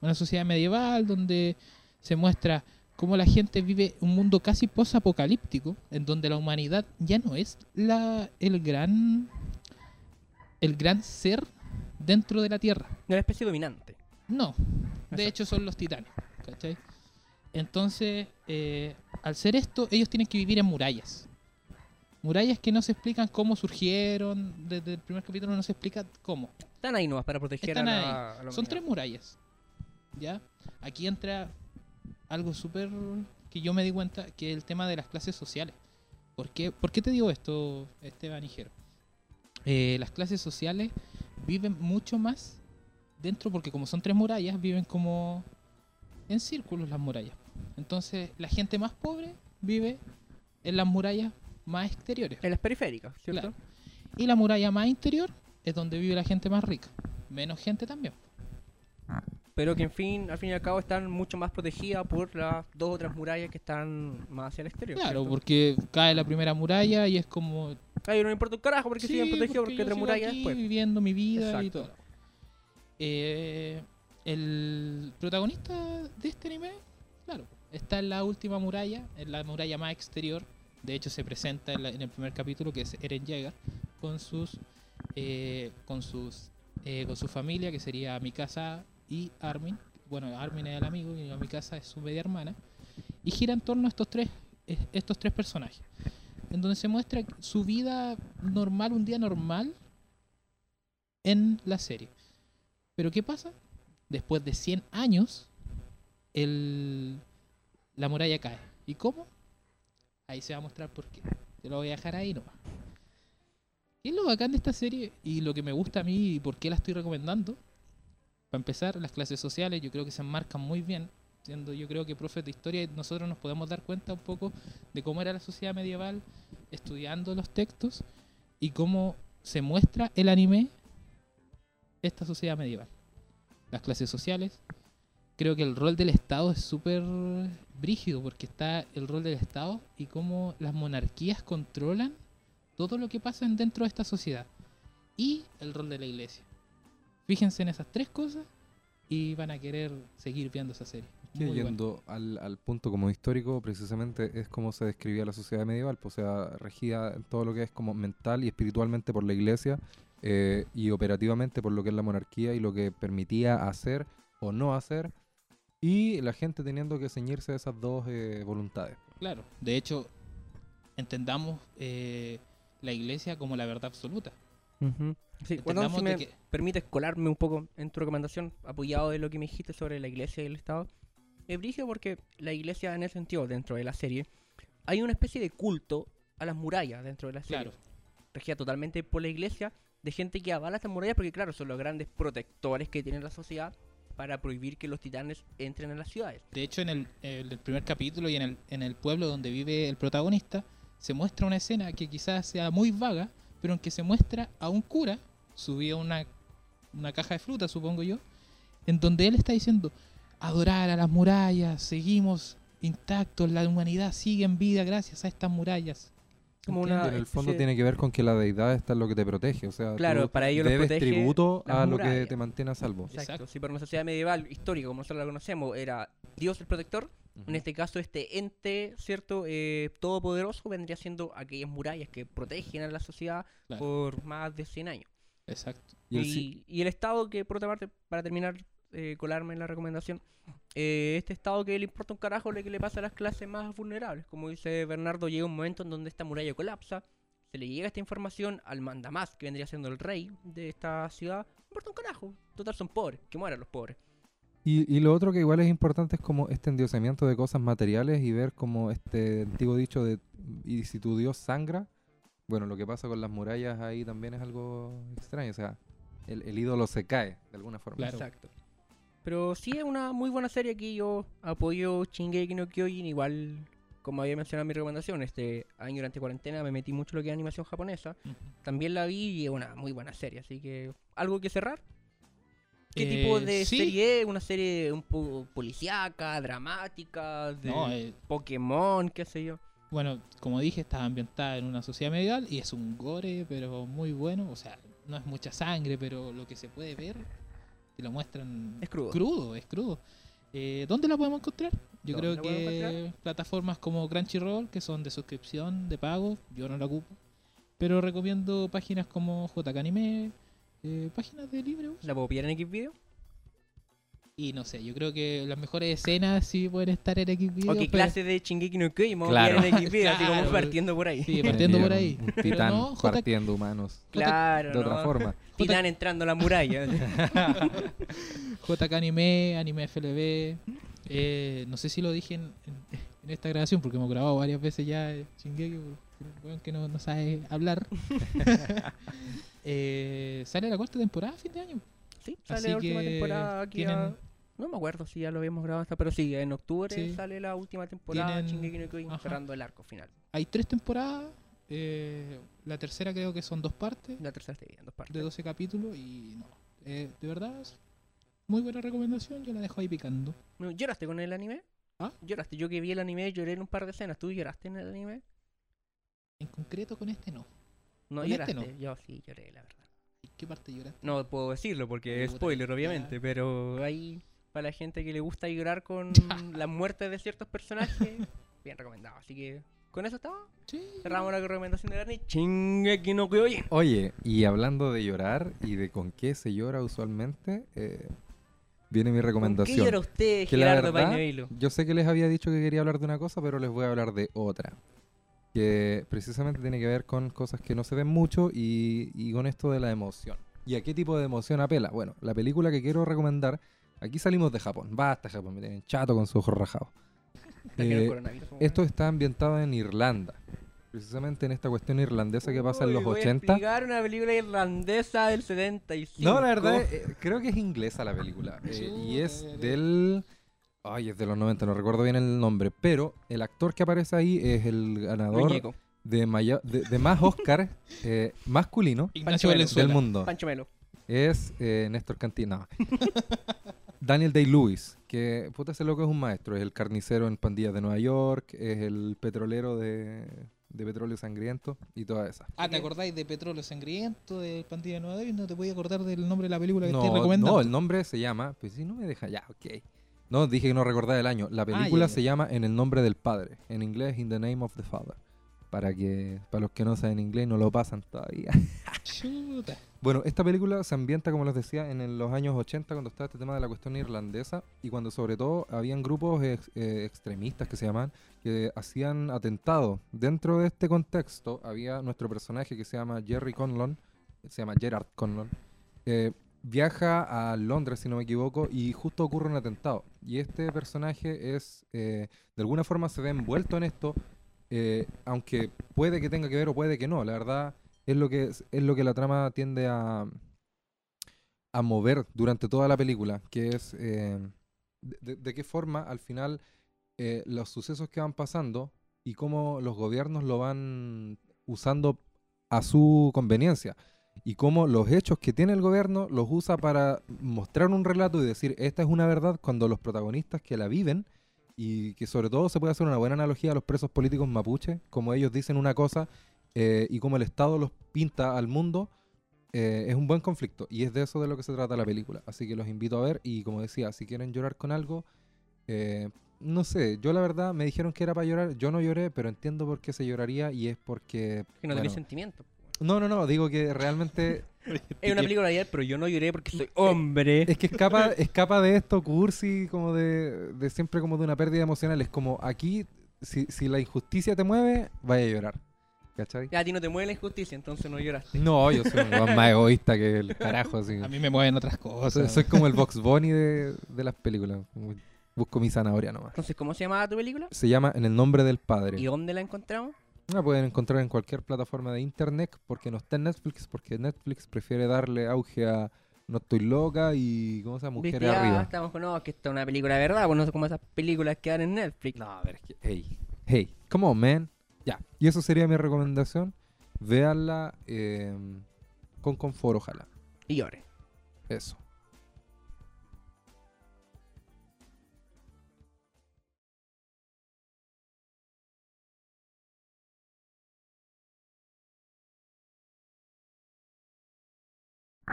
Una sociedad medieval donde se muestra cómo la gente vive un mundo casi post-apocalíptico, en donde la humanidad ya no es la, el gran el gran ser dentro de la Tierra. De la especie dominante. No, de Exacto. hecho son los titanes, ¿cachai? Entonces, eh, al ser esto, ellos tienen que vivir en murallas. Murallas que no se explican cómo surgieron, desde el primer capítulo no se explica cómo. Están ahí nomás para proteger Están a ahí. la, a la Son tres murallas. ¿Ya? Aquí entra algo súper que yo me di cuenta, que es el tema de las clases sociales. ¿Por qué, ¿Por qué te digo esto, Esteban Hijero? Eh, las clases sociales viven mucho más dentro, porque como son tres murallas, viven como en círculos las murallas. Entonces, la gente más pobre vive en las murallas más exteriores. En las periféricas, ¿cierto? Claro. Y la muralla más interior es donde vive la gente más rica. Menos gente también. Pero que en fin, al fin y al cabo están mucho más protegidas por las dos otras murallas que están más hacia el exterior. Claro, ¿cierto? porque cae la primera muralla y es como... Ay, no me importa un carajo porque sí, siguen protegidos porque, yo otra sigo muralla aquí después. viviendo mi vida y Exacto. todo. Eh, el protagonista de este anime, claro, está en la última muralla, en la muralla más exterior. De hecho, se presenta en, el primer capítulo que es Eren Yeager con sus, eh, con sus, eh, con su familia que sería Mikasa y Armin. Bueno, Armin es el amigo y Mikasa es su media hermana. Y gira en torno a estos tres, eh, estos tres personajes, en donde se muestra su vida normal, un día normal en la serie. Pero ¿qué pasa? Después de 100 años, el, la muralla cae. ¿Y cómo? Ahí se va a mostrar por qué. Te lo voy a dejar ahí nomás. ¿Qué es lo bacán de esta serie? Y lo que me gusta a mí y por qué la estoy recomendando. Para empezar, las clases sociales yo creo que se enmarcan muy bien. Siendo yo creo que profes de historia nosotros nos podemos dar cuenta un poco de cómo era la sociedad medieval estudiando los textos y cómo se muestra el anime esta sociedad medieval. Las clases sociales. Creo que el rol del Estado es súper brígido porque está el rol del Estado y cómo las monarquías controlan todo lo que pasa en- dentro de esta sociedad. Y el rol de la iglesia. Fíjense en esas tres cosas y van a querer seguir viendo esa serie. Que yendo al, al punto como histórico, precisamente es como se describía la sociedad medieval, pues, o sea, regida en todo lo que es como mental y espiritualmente por la iglesia eh, y operativamente por lo que es la monarquía y lo que permitía hacer o no hacer, y la gente teniendo que ceñirse a esas dos eh, voluntades. Claro, de hecho, entendamos eh, la iglesia como la verdad absoluta. Sí, bueno, Entendamos si me que permites colarme un poco en tu recomendación, apoyado de lo que me dijiste sobre la iglesia y el Estado. Es brígido porque la iglesia, en ese sentido, dentro de la serie, hay una especie de culto a las murallas dentro de la serie. Claro. Regida totalmente por la iglesia, de gente que avala estas murallas porque, claro, son los grandes protectores que tiene la sociedad para prohibir que los titanes entren en las ciudades. De hecho, en el, primer capítulo y en el, pueblo donde vive el protagonista, se muestra una escena que quizás sea muy vaga, pero en que se muestra a un cura subido a una, una caja de fruta, supongo yo, en donde él está diciendo, adorar a las murallas, seguimos intactos, la humanidad sigue en vida gracias a estas murallas. Como en el fondo tiene que ver con que la deidad está en lo que te protege, o sea, Claro, para ello los debes protege tributo a lo que te mantiene a salvo. Exacto. Exacto. Si para una sociedad medieval histórica como nosotros la conocemos era Dios el protector, en este caso este ente, ¿cierto? Eh, todopoderoso vendría siendo aquellas murallas que protegen a la sociedad Claro. por más de 100 años. Exacto. Y Y el el, si- y el Estado que, por otra parte, para terminar, eh, colarme en la recomendación, eh, este Estado que le importa un carajo lo que le pasa a las clases más vulnerables. Como dice Bernardo, llega un momento en donde esta muralla colapsa, se le llega esta información al mandamás, que vendría siendo el rey de esta ciudad, no importa un carajo, total son pobres, que mueran los pobres. Y, y lo otro que igual es importante es como este endiosamiento de cosas materiales y ver como este antiguo dicho de y si tu Dios sangra, bueno, lo que pasa con las murallas ahí también es algo extraño, o sea, el, el ídolo se cae de alguna forma. Claro. Exacto. Pero sí es una muy buena serie aquí. Yo apoyo Shingeki no Kyojin. Igual, como había mencionado en mi recomendación, este año durante cuarentena me metí mucho en lo que es animación japonesa. También la vi y es una muy buena serie. Así que, ¿algo que cerrar? ¿Qué Eh, tipo de sí. serie es? ¿Una serie un poco policíaca, dramática, de No, eh, Pokémon, qué sé yo? Bueno, como dije, está ambientada en una sociedad medieval y es un gore, pero muy bueno. O sea, no es mucha sangre, pero lo que se puede ver, te lo muestran Es crudo. crudo, es crudo. Eh, ¿Dónde la podemos encontrar? Yo ¿Dónde creo que plataformas como Crunchyroll, que son de suscripción, de pago, yo no la ocupo. Pero recomiendo páginas como JK Anime, eh, páginas de libre uso. ¿La puedo pillar en Xvideo? Y no sé, yo creo que las mejores escenas sí pueden estar en Xvideo. ¿O qué pero- clase de Shingeki no Kyojin? Vamos Claro. en Xvideo, así como *laughs* Claro. partiendo por ahí. Sí, partiendo por ahí. Un Pero titán no, J- partiendo humanos Claro, de otra forma. Titán entrando a la muralla. *laughs* JK Anime, Anime FLB. eh, no sé si lo dije en, en- en esta grabación porque hemos grabado varias veces ya Shingeki, weón que no, no sabe hablar. *laughs* Eh, sale la cuarta temporada a fin de año. Sí, sale Así la última temporada aquí tienen- a- No me acuerdo si ya lo habíamos grabado hasta, pero sí, en octubre Sí. sale la última temporada Tienen- no cerrando el arco final. Hay tres temporadas. eh, la tercera creo que son dos partes La tercera en dos partes. de 12 capítulos y no. eh, de verdad, muy buena recomendación. Yo la dejo ahí picando. ¿Lloraste con el anime? ¿Ah? ¿Lloraste? Yo que vi el anime lloré en un par de escenas. ¿Tú lloraste en el anime? En concreto con este no. No Con este lloraste. Yo sí lloré, la verdad. ¿En qué parte lloraste? No puedo decirlo porque es spoiler, ya. obviamente, pero ahí para la gente que le gusta llorar con *laughs* las muertes de ciertos personajes, bien recomendado. Así que con eso estaba. Sí. Cerramos la recomendación de Bernie. Shingeki no Kyojin. Oye, y hablando de llorar y de con qué se llora usualmente, eh, viene mi ¿Con qué recomendación. llora usted, Que la Gerardo verdad? Yo sé que les había dicho que quería hablar de una cosa, pero les voy a hablar de otra. Que precisamente tiene que ver con cosas que no se ven mucho y, y con esto de la emoción. ¿Y a qué tipo de emoción apela? Bueno, la película que quiero recomendar, aquí salimos de Japón. Basta Japón, me tienen chato con sus ojos rajados. *laughs* Eh, esto está ambientado en Irlanda. Precisamente en esta cuestión irlandesa que pasa en los voy a 80. explicar una película irlandesa del 75. No, la verdad, eh, creo que es inglesa la película. eh, y es del. Ay, es de los 90, no recuerdo bien el nombre. Pero el actor que aparece ahí es el ganador Muñeco. de, maya- de, de más Oscar *laughs* eh, masculino Ignacio Pancho Valenzuela. del mundo. Pancho Melo. es eh, Néstor Cantina. *laughs* Daniel Day-Lewis, que puta ese loco es un maestro, es el carnicero en pandillas de Nueva York, es el petrolero de, de petróleo sangriento y toda esa. Ah, ¿te acordáis de Petróleo Sangriento, de Pandilla de Nueva York? No te voy a acordar del nombre de la película que No, estoy recomendando. no, el nombre se llama, pues si no me deja, ya, ok. No, dije que no recordaba el año. La película Ah, ya. se llama En el nombre del padre, en inglés In the name of the father. Para que para los que no saben inglés no lo pasan todavía. *laughs* Chuta. Bueno, esta película se ambienta, como les decía, en el- los años 80, cuando estaba este tema de la cuestión irlandesa, y cuando sobre todo habían grupos ex- eh, extremistas que se llaman, que hacían atentados. Dentro de este contexto había nuestro personaje que se llama Jerry Conlon, se llama Gerard Conlon, eh, viaja a Londres, si no me equivoco, y justo ocurre un atentado. Y este personaje es, eh, de alguna forma se ve envuelto en esto, eh, aunque puede que tenga que ver o puede que no. La verdad es lo que, es lo que la trama tiende a, a mover durante toda la película, que es eh, de, qué forma al final los sucesos que van pasando y cómo los gobiernos lo van usando a su conveniencia y cómo los hechos que tiene el gobierno los usa para mostrar un relato y decir esta es una verdad cuando los protagonistas que la viven y que sobre todo se puede hacer una buena analogía a los presos políticos mapuche, como ellos dicen una cosa eh, y como el Estado los pinta al mundo, eh, es un buen conflicto y es de eso de lo que se trata la película. Así que los invito a ver y como decía, si quieren llorar con algo, eh, no sé, yo la verdad me dijeron que era para llorar, yo no lloré, pero entiendo por qué se lloraría y es porque... Que no bueno, tenés sentimiento. No, no, no, digo que realmente *laughs* Es una película ayer, pero yo no lloré porque soy hombre. es que escapa, escapa de esto cursi, como de, de siempre como de una pérdida emocional. Es como aquí, si, si la injusticia te mueve, vaya a llorar. ¿Cachai? Ya, a ti no te mueve la injusticia, entonces no lloraste. No, yo soy un más egoísta que el carajo, así. A mí me mueven otras cosas. soy como el Box Bunny de, de las películas. Busco mi zanahoria nomás. Entonces, ¿cómo se llamaba tu película? Se llama En el nombre del ¿Y padre. dónde la encontramos? La pueden encontrar en cualquier plataforma de internet porque no está en Netflix, porque Netflix prefiere darle auge a No estoy loca y ¿cómo se llama? Viste, Mujeres ya arriba. estamos con, no, que esta es una película de verdad, pues no sé cómo esas películas que dan en Netflix. No, a ver, es que, hey, hey, come on, man. Ya, y eso sería mi recomendación. Véanla eh, con confort, ojalá. Y llore. Eso.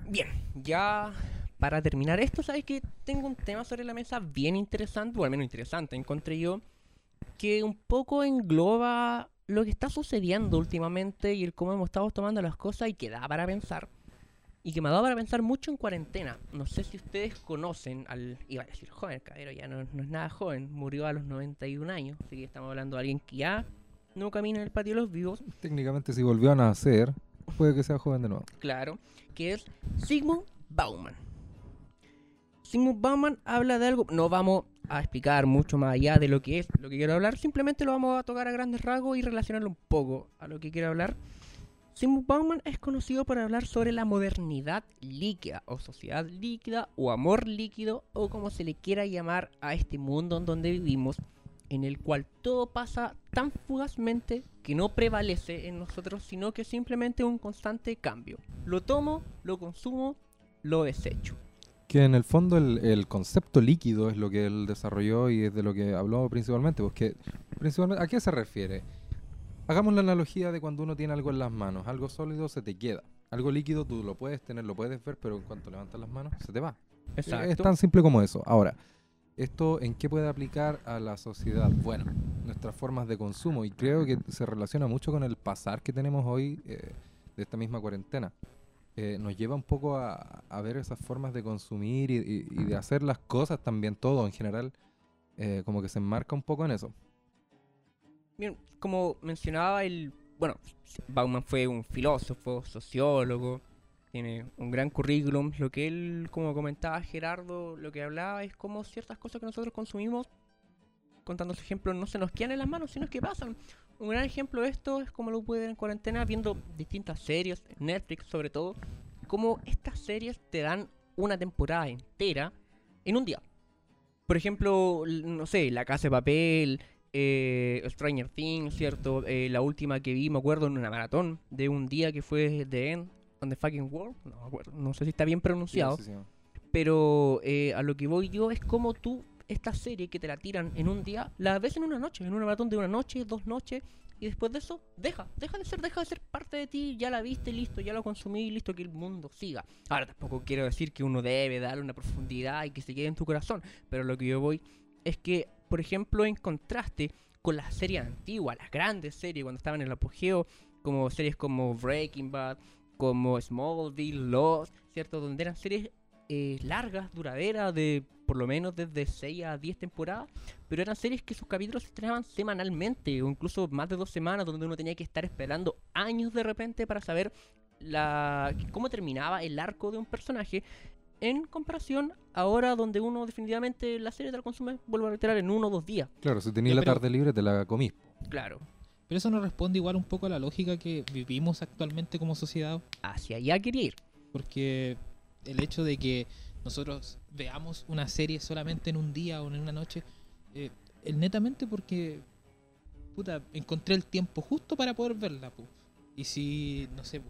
Bien, ya para terminar esto, sabes que tengo un tema sobre la mesa bien interesante, o al menos interesante, encontré yo, que un poco engloba lo que está sucediendo últimamente y el cómo hemos estado tomando las cosas y que da para pensar. Y que me ha dado para pensar mucho en cuarentena. No sé si ustedes conocen al. Iba a decir joven, caballero, ya no, no es nada joven. Murió a los 91 años. Así que estamos hablando de alguien que ya no camina en el patio de los vivos. Técnicamente, si volvió a nacer, puede que sea joven de nuevo. claro, que es Sigmund Bauman. Sigmund Bauman habla de algo, no vamos a explicar mucho más allá de lo que es lo que quiero hablar, simplemente lo vamos a tocar a grandes rasgos y relacionarlo un poco a lo que quiero hablar. Sigmund Bauman es conocido por hablar sobre la modernidad líquida o sociedad líquida o amor líquido o como se le quiera llamar a este mundo en donde vivimos en el cual todo pasa tan fugazmente que no prevalece en nosotros, sino que simplemente un constante cambio. Lo tomo, lo consumo, lo desecho. Que en el fondo el, el concepto líquido es lo que él desarrolló y es de lo que habló principalmente. Porque, principalmente, ¿a qué se refiere? Hagamos la analogía de cuando uno tiene algo en las manos. Algo sólido se te queda. Algo líquido tú lo puedes tener, lo puedes ver, pero en cuanto levantas las manos se te va. Es tan simple como eso. Ahora, ¿esto en qué puede aplicar a la sociedad? Bueno, nuestras formas de consumo. Y creo que se relaciona mucho con el pasar que tenemos hoy eh, de esta misma cuarentena. Eh, nos lleva un poco a, a ver esas formas de consumir y, de hacer las cosas también, todo en general, eh, como que se enmarca un poco en eso. Bien, como mencionaba el... Bueno, Bauman fue un filósofo, sociólogo, tiene un gran currículum. Lo que él, como comentaba Gerardo, lo que hablaba es como ciertas cosas que nosotros consumimos, contando su ejemplo, no se nos quedan en las manos, sino que pasan. Un gran ejemplo de esto es como lo pude ver en cuarentena, viendo distintas series, Netflix sobre todo, como estas series te dan una temporada entera en un día. Por ejemplo, no sé, La Casa de Papel, eh, Stranger Things, ¿cierto? Eh, la última que vi, me acuerdo, en una maratón de un día que fue The End, on the fucking world, no no sé si está bien pronunciado, Sí, sí, sí. pero eh, a lo que voy yo es como tú esta serie que te la tiran en un día, la ves en una noche, en una maratón de una noche, dos noches, y después de eso, deja, deja de ser, deja de ser parte de ti, ya la viste, listo, ya lo consumí, listo, que el mundo siga. Ahora tampoco quiero decir que uno debe darle una profundidad y que se quede en tu corazón, pero lo que yo voy es que, por ejemplo, en contraste con las series antiguas, las grandes series cuando estaban en el apogeo, como series como Breaking Bad, como Smallville, Lost, ¿cierto? Donde eran series eh, largas, duraderas, de por lo menos desde 6 a 10 temporadas, pero eran series que sus capítulos se estrenaban semanalmente o incluso más de dos semanas, donde uno tenía que estar esperando años de repente para saber la cómo terminaba el arco de un personaje. En comparación, ahora donde uno definitivamente la serie te la consume, vuelvo a reiterar, en uno o dos días. Claro, si tenías la tarde libre te la comís. Claro, Pero eso no responde igual un poco a la lógica que vivimos actualmente como sociedad. hacia allá quería ir. Porque el hecho de que nosotros veamos una serie solamente en un día o en una noche, eh, netamente porque, puta, encontré el tiempo justo para poder verla. pu. Y si, no sé, pu,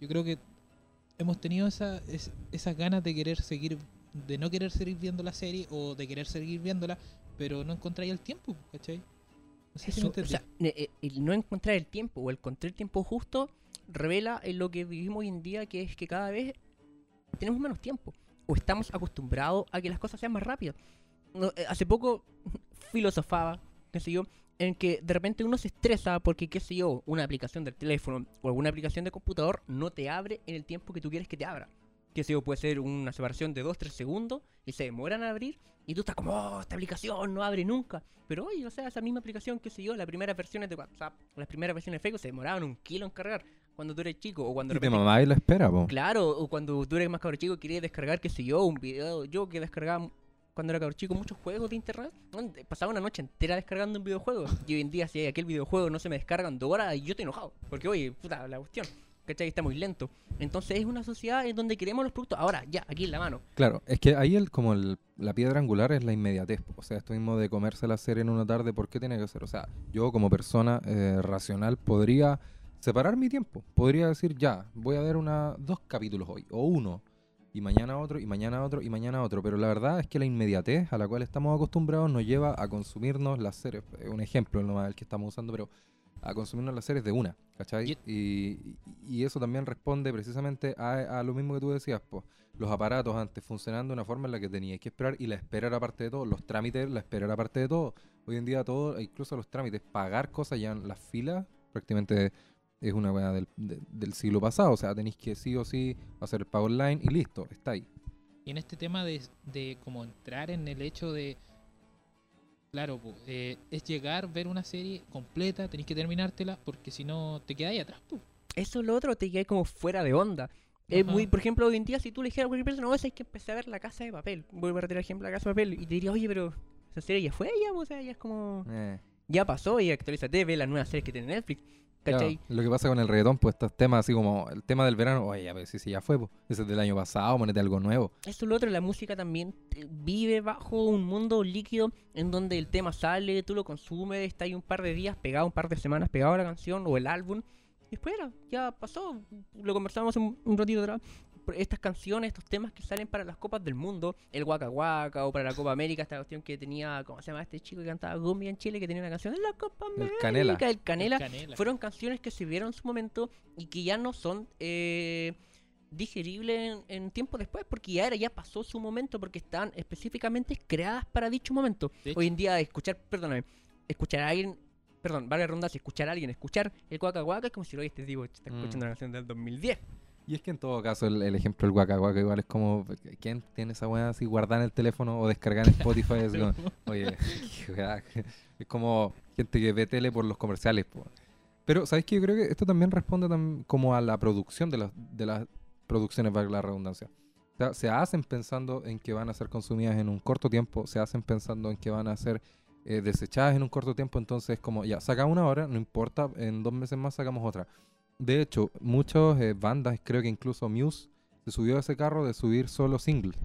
yo creo que hemos tenido esa, es- esas ganas de querer seguir, de no querer seguir viendo la serie o de querer seguir viéndola, pero no encontráis el tiempo, ¿cachai? No sé si me Eso, o sea, eh, el no encontrar el tiempo o el encontrar el tiempo justo revela en lo que vivimos hoy en día, que es que cada vez tenemos menos tiempo o estamos acostumbrados a que las cosas sean más rápidas. No, eh, hace poco *laughs* filosofaba, qué sé yo, en que de repente uno se estresa porque, qué sé yo, una aplicación del teléfono o alguna aplicación de computador no te abre en el tiempo que tú quieres que te abra. Que yo, puede ser una separación de 2-3 segundos y se demoran a abrir y tú estás como, oh, esta aplicación no abre nunca. Pero oye, o sea, esa misma aplicación, qué sé yo, las primeras versiones de WhatsApp, las primeras versiones de Facebook se demoraban un kilo en cargar cuando tú eres chico o cuando Y te mamá y la espera, po. Claro, o cuando tú eres más cabrón chico y querías descargar, qué sé yo, un video. Yo que descargaba cuando era cabrón chico muchos juegos de internet, pasaba una noche entera descargando un videojuego. Y hoy en día, si aquel videojuego no se me descarga en dos horas, yo estoy enojado. Porque, oye, puta, la cuestión, ¿cachai? Está muy lento. Entonces es una sociedad en donde queremos los productos ahora, ya, aquí en la mano. Claro, es que ahí el, como el- la piedra angular es la inmediatez. O sea, esto mismo de comerse la serie en una tarde, ¿por qué tiene que ser? O sea, yo como persona eh, racional podría separar mi tiempo. Podría decir, ya, voy a ver una, dos capítulos hoy, o uno, y mañana otro, y mañana otro, y mañana otro. Pero la verdad es que la inmediatez a la cual estamos acostumbrados nos lleva a consumirnos las series. Es un ejemplo nomás el que estamos usando, pero a consumirnos las series de una, ¿cachai? Y, y- eso también responde precisamente a, a lo mismo que tú decías, pues los aparatos antes funcionando de una forma en la que tenías que esperar y la espera era parte de todo, los trámites, la espera era parte de todo. Hoy en día todo, incluso los trámites, pagar cosas ya en las filas prácticamente es una weá del, de- del siglo pasado, o sea, tenéis que sí o sí hacer el pago online y listo, está ahí. Y en este tema de, de como entrar en el hecho de, claro, po, eh, es llegar, ver una serie completa, tenés que terminártela, porque si no te quedáis atrás. po. Eso es lo otro, te queda como fuera de onda. Es Ajá. muy, por ejemplo, hoy en día, si tú le dijeras a cualquier persona, no, es que empecé a ver la casa de papel. Vuelvo a retirar el ejemplo, la casa de papel. Y te diría, oye, pero esa serie ya fue, ya, o sea, ya es como. Eh, Ya pasó y actualízate, ve las nuevas series que tiene Netflix. Claro, ¿Cachai? lo que pasa con el reggaetón, pues estos temas así como el tema del verano, oye, a ver si ya fue, pues, ese es del año pasado, ponete algo nuevo. Eso es lo otro, la música también eh, vive bajo un mundo líquido en donde el tema sale, tú lo consumes, está ahí un par de días pegado, un par de semanas pegado a la canción o el álbum. Y espera, ya pasó, lo conversamos un, un ratito atrás. Estas canciones, estos temas que salen para las copas del mundo, el Waka Waka o para la Copa América, esta cuestión que tenía, ¿cómo se llama este chico que cantaba Gumbi en Chile que tenía una canción en la Copa El América? Canela. El Canela Canela. fueron canciones que se vieron en su momento y que ya no son eh, digeribles en, en tiempo después, porque ya era, ya pasó su momento, porque están específicamente creadas para dicho momento. Hoy en día escuchar, perdóname, escuchar a alguien, perdón, valga la redundancia, escuchar a alguien, escuchar el Waka Waka es como si lo este tipo está Mm. escuchando una canción del 2010. Y es que en todo caso el, el ejemplo del Waka Waka igual es como, ¿quién tiene esa weá así guardada en el teléfono o descargada en Spotify? Así como, *laughs* Oye, es como gente que ve tele por los comerciales. po. Pero, ¿sabes qué? Yo creo que esto también responde tam- como a la producción de las, de las producciones, valga la redundancia. O sea, se hacen pensando en que van a ser consumidas en un corto tiempo, se hacen pensando en que van a ser eh, desechadas en un corto tiempo, entonces como, ya, saca una hora, no importa, en dos meses más sacamos otra. De hecho, muchas eh, bandas, creo que incluso Muse, se subió a ese carro de subir solo singles.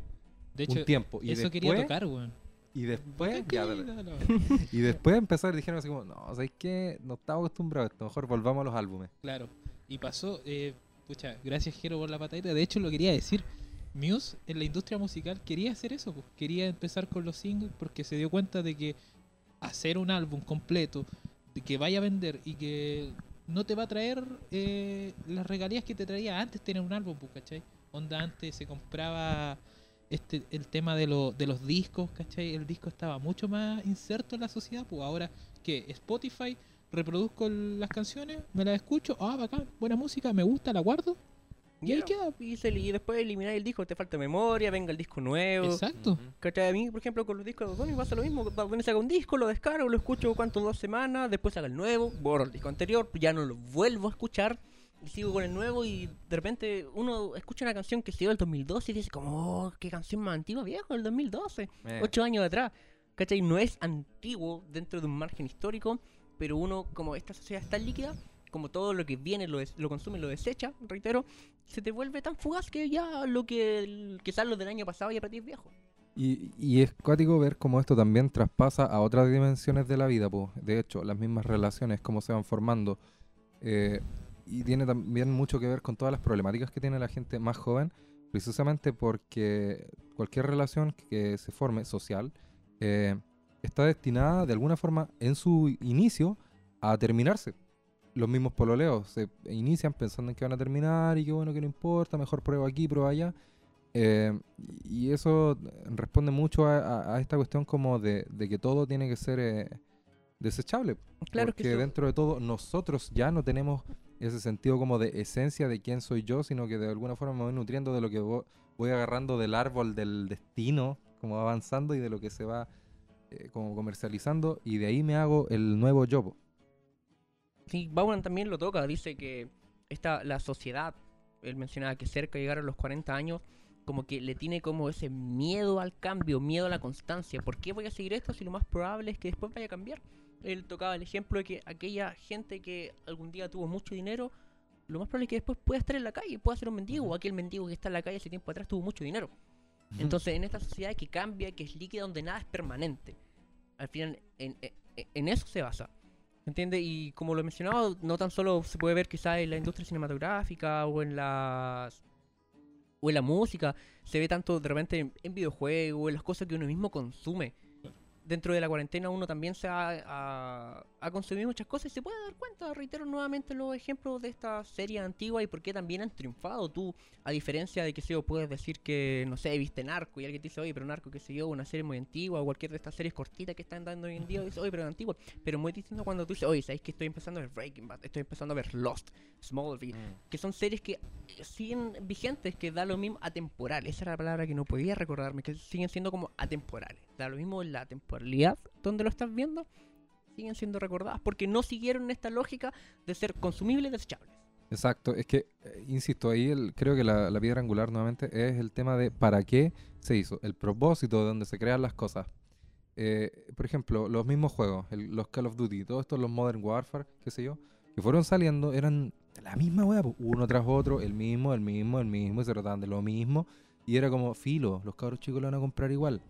De un hecho, tiempo. Y eso después, quería tocar, weón. Y después, ya. *laughs* Y después empezaron y dijeron así como, no, ¿sabes qué? No estamos acostumbrados a esto, mejor volvamos a los álbumes. Claro. Y pasó, eh, Pucha, gracias Jero por la patadita. De hecho, lo quería decir. Muse en la industria musical quería hacer eso, pues. quería empezar con los singles porque se dio cuenta de que hacer un álbum completo, de que vaya a vender y que no te va a traer eh, las regalías que te traía antes tener un álbum, pues, ¿cachai? Onda antes se compraba este el tema de, lo- de los discos, ¿cachai? El disco estaba mucho más inserto en la sociedad, pues ahora que Spotify reproduzco las canciones, me las escucho, ah, bacán, buena música, me gusta, la guardo. Y ahí queda. Y, se- y después eliminar el disco, te falta memoria, venga el disco nuevo. Exacto. ¿Cachai? A mí, por ejemplo, con los discos de Bad Bunny pasa lo mismo. Bad Bunny saca un disco, lo descargo, lo escucho cuánto, dos semanas, después saca el nuevo, borro el disco anterior, ya no lo vuelvo a escuchar y sigo con el nuevo y de repente uno escucha una canción que se dio del 2012 y dice como, oh, qué canción más antigua, viejo, del 2012, Eh, ocho años atrás. ¿Cachai? No es antiguo dentro de un margen histórico, pero uno, como esta sociedad es tan líquida, como todo lo que viene lo, lo consume, lo desecha, reitero, se te vuelve tan fugaz que ya lo que quizás lo del año pasado ya para ti es viejo. Y, y es cuático ver cómo esto también traspasa a otras dimensiones de la vida, pues. De hecho, las mismas relaciones, cómo se van formando. eh, y tiene también mucho que ver con todas las problemáticas que tiene la gente más joven, precisamente porque cualquier relación que se forme social eh, está destinada de alguna forma en su inicio a terminarse. Los mismos pololeos se inician pensando en que van a terminar y que bueno, que no importa, mejor prueba aquí, prueba allá. Eh, y eso responde mucho a, a- a esta cuestión como de, de que todo tiene que ser eh, desechable. Claro porque que eso- dentro de todo nosotros ya no tenemos ese sentido como de esencia de quién soy yo, sino que de alguna forma me voy nutriendo de lo que vo- voy agarrando del árbol del destino, como va avanzando y de lo que se va eh, como comercializando y de ahí me hago el nuevo yo. Sí, Bauman también lo toca, dice que esta, la sociedad, él mencionaba que cerca de llegar a los 40 años, como que le tiene como ese miedo al cambio, miedo a la constancia. ¿Por qué voy a seguir esto si lo más probable es que después vaya a cambiar? Él tocaba el ejemplo de que aquella gente que algún día tuvo mucho dinero, lo más probable es que después pueda estar en la calle, pueda ser un mendigo, o aquel mendigo que está en la calle hace tiempo atrás tuvo mucho dinero. Entonces, en esta sociedad que cambia, que es líquida, donde nada es permanente, al final, en, en- en eso se basa. ¿Entiende? Y como lo he mencionado, no tan solo se puede ver quizás en la industria cinematográfica o en las o en la música, se ve tanto de repente en, en videojuegos, en las cosas que uno mismo consume. Dentro de la cuarentena uno también se ha, ha- ha consumido muchas cosas y se puede dar cuenta, reitero nuevamente los ejemplos de esta serie antigua y por qué también han triunfado. Tú, a diferencia de que si puedes decir que, no sé, viste Narco y alguien te dice, oye, pero Narco, que sé yo, una serie muy antigua o cualquier de estas series cortitas que están dando hoy en día, dice, oye, pero es antigua. Pero muy distinto cuando tú dices, oye, ¿sabes que estoy empezando a ver Breaking Bad? Estoy empezando a ver Lost, Smallville, que son series que eh, siguen vigentes, que da lo mismo atemporal. Esa era la palabra que no podía recordarme, que siguen siendo como atemporales. Da lo mismo la temporalidad donde lo estás viendo, siguen siendo recordadas porque no siguieron esta lógica de ser consumibles y desechables. Exacto, es que, eh, insisto, ahí el- creo que la, la piedra angular nuevamente es el tema de para qué se hizo, el propósito de donde se crean las cosas. Eh, por ejemplo, los mismos juegos, el- los Call of Duty, todos estos, los Modern Warfare, qué sé yo, que fueron saliendo, eran la misma po, uno tras otro, el mismo, el mismo, el mismo, y se trataban de lo mismo, y era como, filo, los cabros chicos lo van a comprar igual.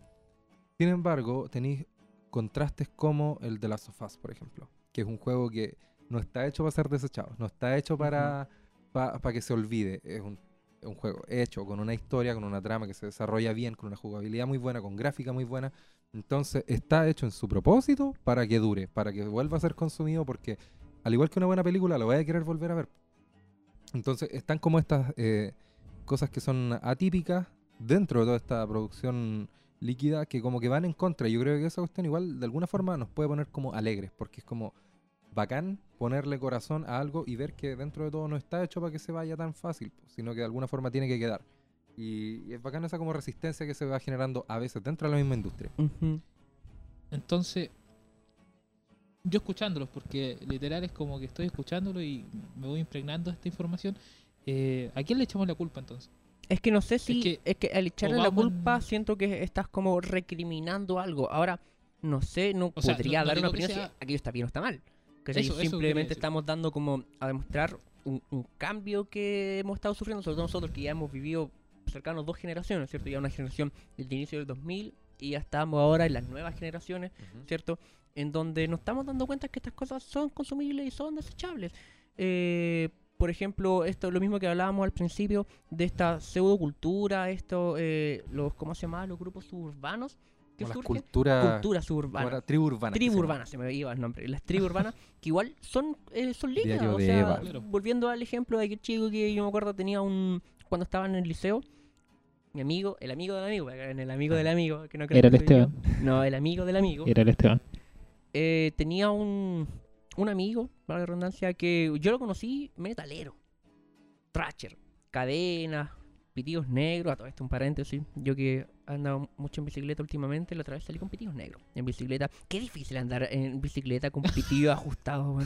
Sin embargo, tenéis contrastes como el de Last of Us, por ejemplo, que es un juego que no está hecho para ser desechado, no está hecho para, para que se olvide. Es un, juego hecho con una historia, con una trama que se desarrolla bien, con una jugabilidad muy buena, con gráfica muy buena. Entonces está hecho en su propósito para que dure, para que vuelva a ser consumido, porque al igual que una buena película, lo voy a querer volver a ver. Entonces están como estas eh, cosas que son atípicas dentro de toda esta producción líquida que como que van en contra. Yo creo que esa cuestión igual de alguna forma nos puede poner como alegres, porque es como bacán ponerle corazón a algo y ver que dentro de todo no está hecho para que se vaya tan fácil, sino que de alguna forma tiene que quedar. Y, y es bacán esa como resistencia que se va generando a veces dentro de la misma industria. Entonces, yo escuchándolos, porque literal es como que estoy escuchándolo y me voy impregnando de esta información. eh, ¿A quién le echamos la culpa entonces? Es que no sé si. Es que que, al echarle la en- culpa, siento que estás como recriminando algo. Ahora, no sé, no O podría no dar una que opinión si sea- aquello está bien o está mal. eso quería Simplemente estamos dando como a demostrar un, un cambio que hemos estado sufriendo, sobre todo nosotros que ya hemos vivido cercanos dos generaciones, ¿cierto? Ya una generación del inicio del 2000 y ya estamos ahora en las nuevas generaciones, ¿cierto? En donde nos estamos dando cuenta que estas cosas son consumibles y son desechables. Eh, por ejemplo, esto lo mismo que hablábamos al principio de esta pseudocultura, esto, eh, los, ¿cómo se llama? Los grupos suburbanos que surgen. culturas. Cultura suburbana. Tribu urbana. Tribu urbana, se me iba el nombre. Las tribus urbanas, que igual son, eh, son. Diario o de sea. Claro. volviendo al ejemplo de aquel chico que yo me acuerdo tenía un. Cuando estaba en el liceo, mi amigo, el amigo del amigo, en el amigo del amigo, que no creo Era el que soy yo. Esteban. No, el amigo del amigo. Era el Esteban. eh, tenía un, un amigo, para la redundancia, que yo lo conocí metalero. Thrasher, cadenas, pitillos negros, a todo esto un paréntesis. Yo que he andado mucho en bicicleta últimamente, la otra vez salí con pitillos negros en bicicleta. Qué difícil andar en bicicleta con pitillos *laughs* ajustados,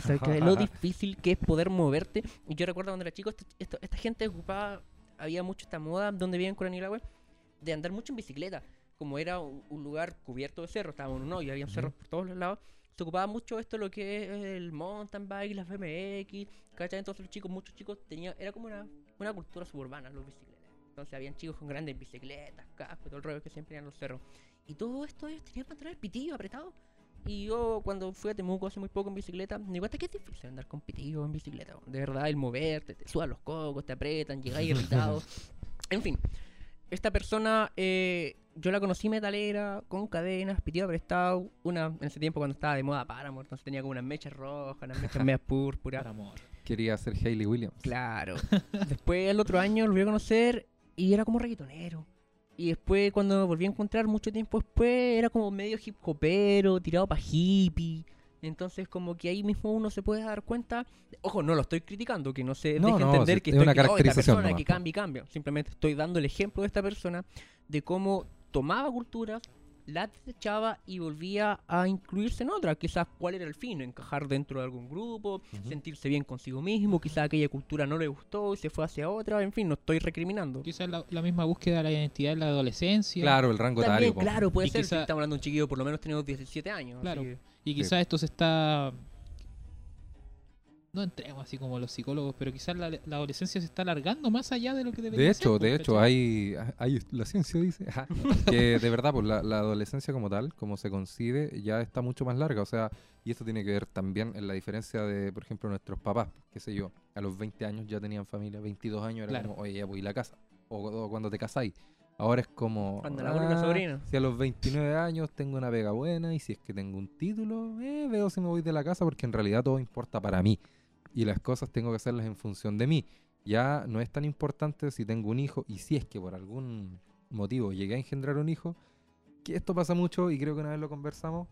lo difícil que es poder moverte. Y yo recuerdo cuando era chico, esto- esto- esta gente ocupaba, había mucho esta moda donde vivían con Anilagüe, de andar mucho en bicicleta. Como era un, un lugar cubierto de cerros, estábamos en un hoyo, había cerros por todos los lados se ocupaba mucho esto lo que es el mountain bike, las BMX, ¿cachai? Entonces los chicos, muchos chicos tenían, era como una, una cultura suburbana los bicicletas. Entonces habían chicos con grandes bicicletas, cascos, todo el rollo que siempre iban a los cerros. Y todo esto ellos tenían pantalones pitillo apretado. Y yo cuando fui a Temuco hace muy poco en bicicleta, me di cuenta que es difícil andar con pitillo en bicicleta. De verdad, el moverte, te sudan los cocos, te apretan, llegáis irritado. *laughs* En fin, esta persona eh, yo la conocí metalera, con cadenas, pitido prestado, una en ese tiempo cuando estaba de moda Paramore, entonces tenía como unas mechas rojas, unas mechas medias púrpuras. Quería ser Hayley Williams. Claro. *laughs* Después el otro año lo volví a conocer y era como reggaetonero. Y después cuando me volví a encontrar mucho tiempo después era como medio hip hopero, tirado para hippie. Entonces como que ahí mismo uno se puede dar cuenta, ojo, no lo estoy criticando, que no se No, deje no, entender que es estoy una "Oh, esta caracterización persona nomás, que po". cambia y cambia. Simplemente estoy dando el ejemplo de esta persona de cómo tomaba culturas, las desechaba y volvía a incluirse en otra. Quizás cuál era el fin, encajar dentro de algún grupo, sentirse bien consigo mismo, quizás aquella cultura no le gustó y se fue hacia otra, en fin, no estoy recriminando. Quizás la, la misma búsqueda de la identidad en la adolescencia. Claro, el rango También, etario. claro, puede Y ser, quizá- si estamos hablando de un chiquillo, por lo menos tenemos 17 años. Claro. así que- Y quizás esto se está. No entremos así como los psicólogos, pero quizás la, la adolescencia se está alargando más allá de lo que debería De hecho, pues, de hecho, ¿cachai? hay, hay, la ciencia dice *laughs* que de verdad, pues la, la adolescencia como tal, como se concibe, ya está mucho más larga. O sea, y esto tiene que ver también en la diferencia de, por ejemplo, nuestros papás, qué sé yo, a los 20 años ya tenían familia, 22 años era Claro. como, oye, ya voy a la casa. O, o cuando te casáis. Ahora es como. Cuando la "Ah, sobrina". Si a los 29 años tengo una pega buena y si es que tengo un título, eh, veo si me voy de la casa porque en realidad todo importa para mí. Y las cosas tengo que hacerlas en función de mí. Ya no es tan importante si tengo un hijo y si es que por algún motivo llegué a engendrar un hijo, que esto pasa mucho y creo que una vez lo conversamos.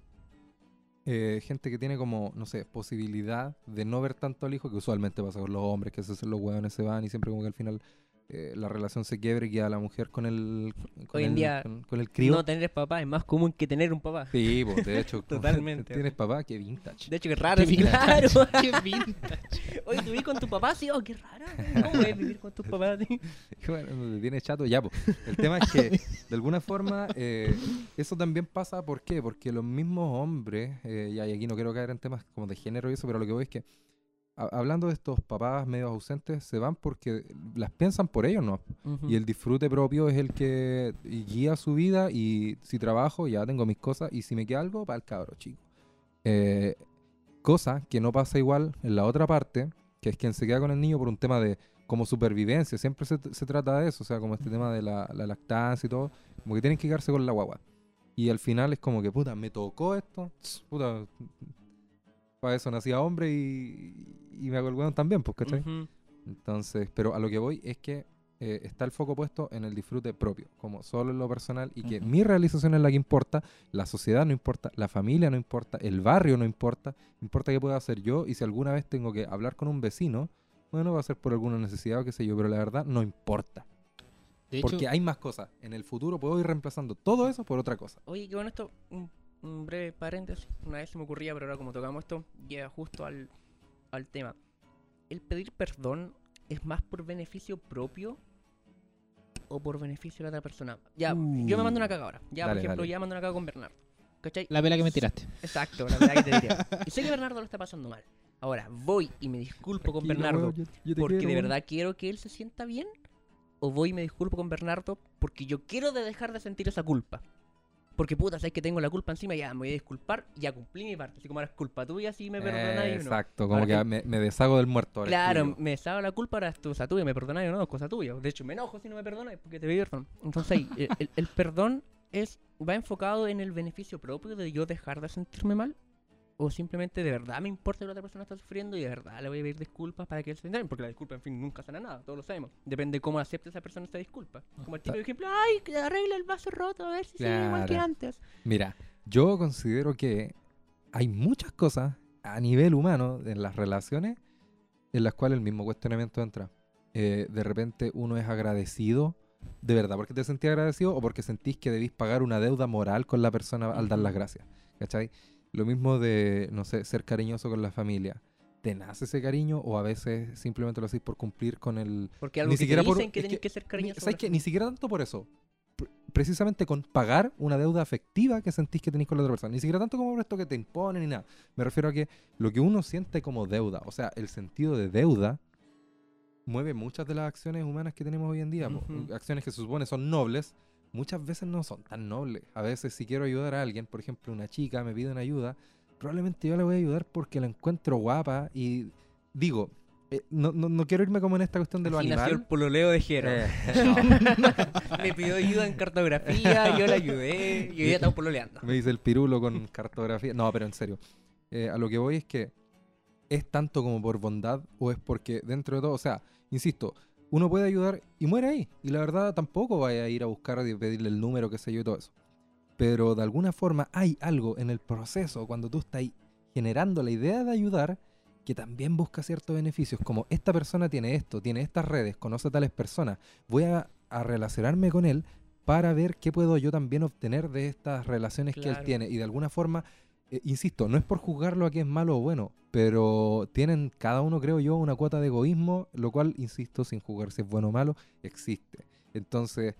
eh, gente que tiene como, no sé, posibilidad de no ver tanto al hijo, que usualmente pasa con los hombres, que se hacen los hueones, se van y siempre como que al final eh, la relación se quiebre y queda la mujer con el, con Hoy en el- día con, con el crío. No tener papá es más común que tener un papá. Sí, pues, de hecho, *laughs* Totalmente. Tienes papá, qué vintage. De hecho, qué raro, Qué vintage. claro. *laughs* Qué vintage. Oye, ¿tú vives con tu papá? Sí, oh, qué raro. ¿Cómo es vivir con tus papás? *laughs* Bueno, te tienes chato ya, pues. El tema es que, de alguna forma, eh, eso también pasa, ¿por qué? Porque los mismos hombres, eh, y aquí no quiero caer en temas como de género y eso, pero lo que voy es que, hablando de estos papás medio ausentes, se van porque las piensan por ellos, ¿no? Y el disfrute propio es el que guía su vida y si trabajo ya tengo mis cosas y si me queda algo, para el cabro, chico. Eh, cosa que no pasa igual en la otra parte, que es quien se queda con el niño por un tema de como supervivencia, siempre se, se trata de eso, o sea, como este tema de la, la lactancia y todo, como que tienen que quedarse con la guagua. Y al final es como que, puta, me tocó esto, puta, para eso nacía hombre y, y me hago el weón también, pues, ¿cachai? Ujú. Entonces, pero a lo que voy es que eh, está el foco puesto en el disfrute propio, como solo en lo personal, y que Ujú. mi realización es la que importa, la sociedad no importa, la familia no importa, el barrio no importa, importa qué pueda hacer yo, y si alguna vez tengo que hablar con un vecino, bueno, va a ser por alguna necesidad o qué sé yo, pero la verdad no importa, De hecho, porque hay más cosas. En el futuro puedo ir reemplazando todo eso por otra cosa. Oye, qué bueno esto, un, un breve paréntesis. Una vez se me ocurría, pero ahora como tocamos esto, llega justo al, al tema. ¿El pedir perdón es más por beneficio propio o por beneficio de la otra persona? Ya, yo me mando una caga ahora. Ya, Dale, por ejemplo, dale. ya mando una caga con Bernardo. ¿Cachai? la vela que me tiraste. Exacto, la verdad que te diría. *laughs* Y sé que Bernardo lo está pasando mal. Ahora, voy y me disculpo con Bernardo yo- yo porque quiero, de verdad quiero que él se sienta bien. O voy y me disculpo con Bernardo porque yo quiero de dejar de sentir esa culpa. Porque puta, sabes que tengo la culpa encima, ya me voy a disculpar, ya cumplí mi parte. Así como ahora es culpa tuya, si me perdonáis o no. Exacto, como Ahora que que- me, me deshago del muerto. Claro, me estaba la culpa, ahora es cosa tuya, me perdonáis o no, es cosa tuya. De hecho, me enojo si no me perdonáis porque te pedí perdón. Entonces, el- el perdón es va enfocado en el beneficio propio de yo dejar de sentirme mal. O simplemente de verdad me importa que la otra persona está sufriendo y de verdad le voy a pedir disculpas para que él se entienda. Porque la disculpa, en fin, nunca sana nada, todos lo sabemos. Depende de cómo acepte esa persona esta disculpa. Como el típico ejemplo, ay, arregla el vaso roto, a ver si sigue igual que Claro. antes. Mira, yo considero que hay muchas cosas a nivel humano en las relaciones en las cuales el mismo cuestionamiento entra. Eh, de repente uno es agradecido, de verdad, porque te sentís agradecido o porque sentís que debís pagar una deuda moral con la persona al dar las gracias. ¿Cachai? Lo mismo de, no sé, ser cariñoso con la familia. ¿Te nace ese cariño o a veces simplemente lo hacéis por cumplir con el, Porque algo Ni que siquiera te por- dicen que tenés que- que, ser cariñoso. ¿Sabes la Ni siquiera tanto por eso. Pr- Precisamente con pagar una deuda afectiva que sentís que tenéis con la otra persona. Ni siquiera tanto como por esto que te imponen ni nada. Me refiero a que lo que uno siente como deuda, o sea, el sentido de deuda, mueve muchas de las acciones humanas que tenemos hoy en día. Acciones que se supone son nobles, muchas veces no son tan nobles. A veces si quiero ayudar a alguien, por ejemplo, una chica me pide una ayuda, probablemente yo le voy a ayudar porque la encuentro guapa y digo, eh, no, no, no quiero irme como en esta cuestión de lo animal. el pololeo de Jero. Eh, *laughs* Me pidió ayuda en cartografía, yo le ayudé y hoy ya estamos pololeando. Me dice el pirulo con cartografía. No, pero en serio. Eh, a lo que voy es que es tanto como por bondad o es porque dentro de todo, o sea, insisto, uno puede ayudar y muere ahí. Y la verdad tampoco vaya a ir a buscar y pedirle el número, qué sé yo y todo eso. Pero de alguna forma hay algo en el proceso cuando tú estás ahí generando la idea de ayudar que también busca ciertos beneficios, como esta persona tiene esto, tiene estas redes, conoce a tales personas, voy a, a relacionarme con él para ver qué puedo yo también obtener de estas relaciones que él tiene. Y de alguna forma, eh, insisto, no es por juzgarlo a que es malo o bueno, pero tienen cada uno, creo yo, una cuota de egoísmo, lo cual, insisto, sin juzgar si es bueno o malo, existe. Entonces,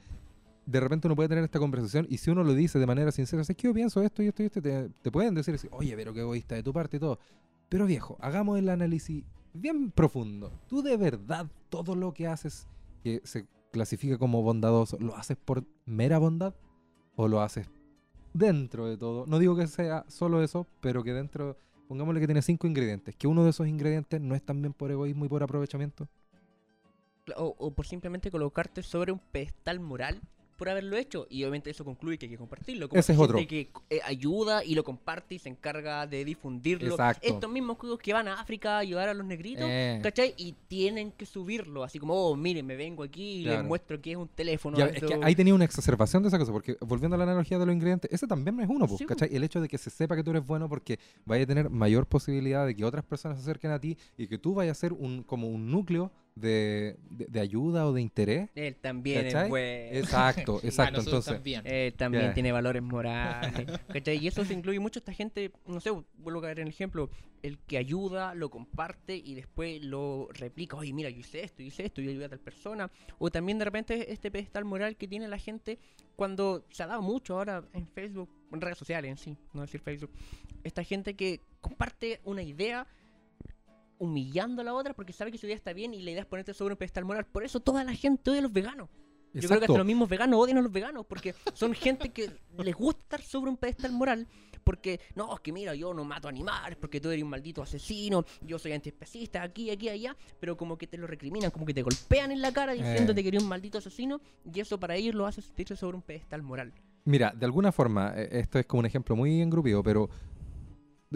de repente uno puede tener esta conversación y si uno lo dice de manera sincera, es que yo pienso esto y esto y esto, te, pueden decir, oye, pero qué egoísta de tu parte y todo. Pero viejo, hagamos el análisis bien profundo. Tú de verdad todo lo que haces que se clasifica como bondadoso, ¿lo haces por mera bondad o lo haces dentro de todo? No digo que sea solo eso, pero que dentro, pongámosle que tiene cinco ingredientes, que uno de esos ingredientes no es también por egoísmo y por aprovechamiento. O, o por simplemente colocarte sobre un pedestal moral por haberlo hecho. Y obviamente eso concluye que hay que compartirlo. Como Ese es otro. que eh, ayuda y lo comparte y se encarga de difundirlo. Exacto. Estos mismos cuicos que van a África a ayudar a los negritos. Eh, ¿Cachai? Y tienen que subirlo, así como, oh, miren, me vengo aquí y les muestro que es un teléfono. Ya, es que ahí tenía una exacerbación de esa cosa, porque volviendo a la analogía de los ingredientes, ese también es uno, pues, Sí, ¿cachai? El hecho de que se sepa que tú eres bueno porque vaya a tener mayor posibilidad de que otras personas se acerquen a ti y que tú vayas a ser un, como un núcleo de, de- de ayuda o de interés. Él también ¿Cachai? es bueno. Exacto, *laughs* exacto. nosotros Entonces, también. Él también Ya. tiene valores morales. ¿cachai? Y eso se incluye mucho esta gente, no sé, vuelvo a caer en el ejemplo, el que ayuda, lo comparte y después lo replica, oye, mira, yo hice esto, yo hice esto, yo ayudé a tal persona. O también de repente este pedestal moral que tiene la gente cuando se ha dado mucho ahora en Facebook, en redes sociales en sí, no decir Facebook. Esta gente que comparte una idea humillando a la otra porque sabe que su idea está bien y la idea es ponerte sobre un pedestal moral. Por eso toda la gente odia a los veganos. Yo creo que hasta los mismos veganos odian a los veganos porque son gente que les gusta estar sobre un pedestal moral porque, no, es que mira, yo no mato animales porque tú eres un maldito asesino, yo soy antiespecista, aquí, aquí, allá, pero como que te lo recriminan, como que te golpean en la cara diciéndote Eh. que eres un maldito asesino y eso para ellos lo hace sentirse sobre un pedestal moral. Mira, de alguna forma, eh, esto es como un ejemplo muy engrupido, pero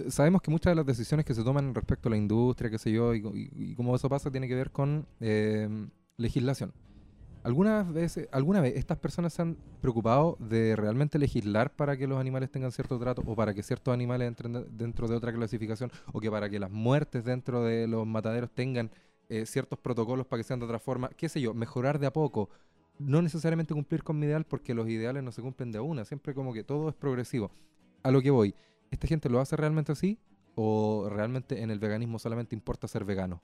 sabemos que muchas de las decisiones que se toman respecto a la industria, qué sé yo, y, y- cómo eso pasa, tiene que ver con eh, legislación. ¿Algunas veces, ¿Alguna vez estas personas se han preocupado de realmente legislar para que los animales tengan cierto trato o para que ciertos animales entren de- dentro de otra clasificación o que para que las muertes dentro de los mataderos tengan eh, ciertos protocolos para que sean de otra forma? ¿Qué sé yo? Mejorar de a poco no necesariamente cumplir con mi ideal porque los ideales no se cumplen de una, siempre como que todo es progresivo. A lo que voy, ¿esta gente lo hace realmente así o realmente en el veganismo solamente importa ser vegano?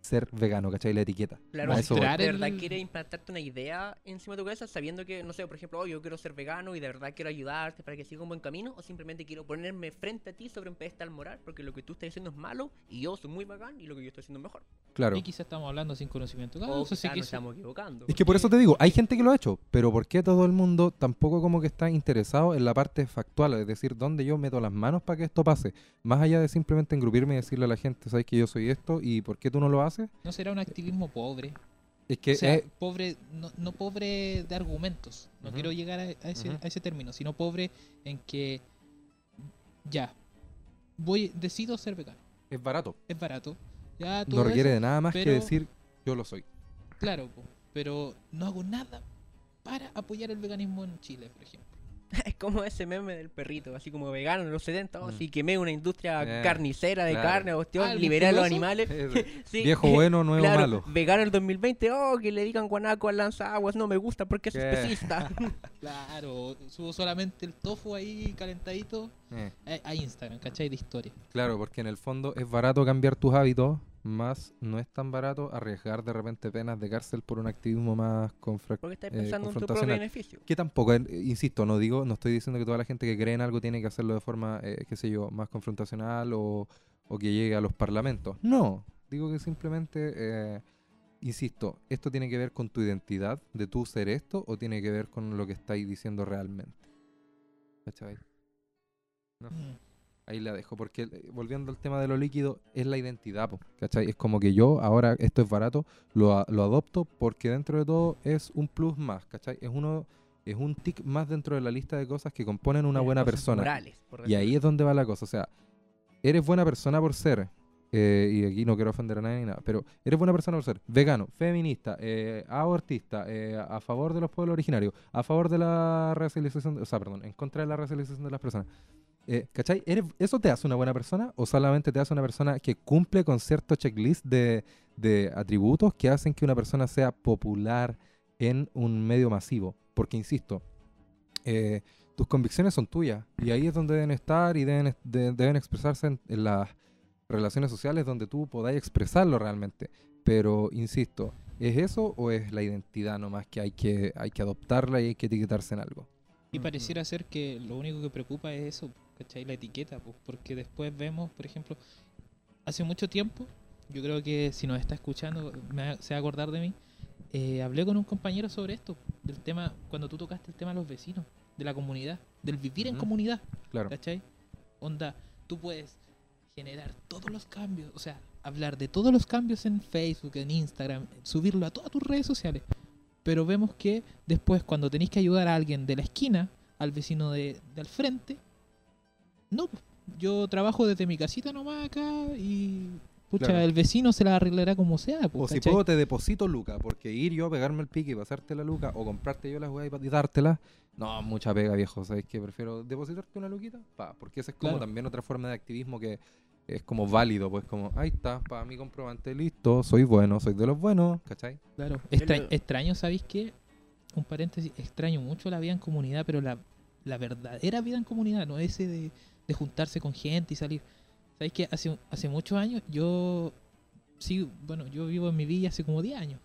Ser vegano, ¿cachai? La etiqueta. Claro, eso de verdad el- quieres implantarte una idea encima de tu cabeza sabiendo que, no sé, por ejemplo, oh, yo quiero ser vegano y de verdad quiero ayudarte para que siga un buen camino, o simplemente quiero ponerme frente a ti sobre un pedestal moral porque lo que tú estás diciendo es malo y yo soy muy bacán y lo que yo estoy haciendo es mejor. Claro. Y quizás estamos hablando sin conocimiento de o así quizás que nos eso- estamos equivocando. Es que por eso te digo, hay gente que lo ha hecho, pero ¿por qué todo el mundo tampoco como que está interesado en la parte factual? Es decir, ¿dónde yo meto las manos para que esto pase? Más allá de simplemente engrupirme y decirle a la gente, ¿sabes que yo soy esto y por qué tú no lo haces? No será un activismo pobre. Es que o sea, es- pobre, no, no pobre de argumentos. No quiero llegar a, a ese, a ese término, sino pobre en que ya, voy, decido ser vegano. es barato. Es barato. Ya, todo No requiere eso, de nada más que decir, yo lo soy. Claro, pero no hago nada para apoyar el veganismo en Chile, por ejemplo. *laughs* Es como ese meme del perrito, así como vegano en los 70, Mm. así quemé una industria Eh, carnicera de claro. carne, cuestión, Ah, ¿el liberé a los animales. *laughs* Sí. Viejo *laughs* bueno, nuevo Claro, malo. vegano el 2020, oh, que le digan guanaco al lanzaguas, no me gusta porque es especista. Claro, subo solamente el tofu ahí calentadito Eh, a, a Instagram, ¿cachai? De historia. claro, porque en el fondo es barato cambiar tus hábitos, más no es tan barato arriesgar de repente penas de cárcel por un activismo más confra- Porque estás eh, pensando en tu propio beneficio. Que tampoco, eh, insisto, no digo, no estoy diciendo que toda la gente que cree en algo tiene que hacerlo de forma, eh, qué sé yo, más confrontacional o, o que llegue a los parlamentos. No, digo que simplemente, eh, insisto, esto tiene que ver con tu identidad de tú ser esto o tiene que ver con lo que estáis diciendo realmente. ¿Cachai? No. Mm. Ahí la dejo, porque eh, volviendo al tema de lo líquido, es la identidad, po, ¿cachai? Es como que yo ahora esto es barato, lo, lo adopto porque dentro de todo es un plus más, ¿cachai? Es uno es un tic más dentro de la lista de cosas que componen una buena persona. morales, Y ahí es donde va la cosa, o sea, eres buena persona por ser, eh, y aquí no quiero ofender a nadie ni nada, pero eres buena persona por ser vegano, feminista, eh, abortista, eh, a favor de los pueblos originarios, a favor de la racialización, o sea, perdón, en contra de la racialización de las personas. Eh, ¿Cachai? ¿Eres- ¿Eso te hace una buena persona o solamente te hace una persona que cumple con cierto checklist de, de atributos que hacen que una persona sea popular en un medio masivo? Porque, insisto, eh, tus convicciones son tuyas y ahí es donde deben estar y deben, de- deben expresarse en, en las relaciones sociales donde tú podáis expresarlo realmente. Pero, insisto, ¿es eso o es la identidad nomás que hay que, hay que adoptarla y hay que etiquetarse en algo? Y pareciera ser que lo único que preocupa es eso, ¿cachai? La etiqueta, pues, porque después vemos, por ejemplo, hace mucho tiempo, yo creo que si nos está escuchando, me se va a acordar de mí, eh, hablé con un compañero sobre esto, del tema, cuando tú tocaste el tema de los vecinos, de la comunidad, del vivir en comunidad, Claro. ¿cachai? Onda, tú puedes generar todos los cambios, o sea, hablar de todos los cambios en Facebook, en Instagram, subirlo a todas tus redes sociales. Pero vemos que después, cuando tenéis que ayudar a alguien de la esquina, al vecino de, de al frente, no, yo trabajo desde mi casita nomás acá y pucha, Claro. el vecino se la arreglará como sea. pues, O si puedo te deposito Luca, porque ir yo a pegarme el pique y pasarte la Luca, o comprarte yo las weas y dártelas, no, mucha pega viejo, ¿sabes qué? Prefiero depositarte una luquita, pa, porque esa es como Claro. también otra forma de activismo que es como válido, pues como, ahí está, para mi comprobante, listo, soy bueno, soy de los buenos, ¿cachai? Claro. Extra- Extraño, ¿sabéis qué? Un paréntesis, extraño mucho la vida en comunidad, pero la, la verdadera vida en comunidad, no ese de, de juntarse con gente y salir. ¿Sabéis qué? Hace, hace muchos años yo, sí, bueno, yo vivo en mi villa hace como 10 años.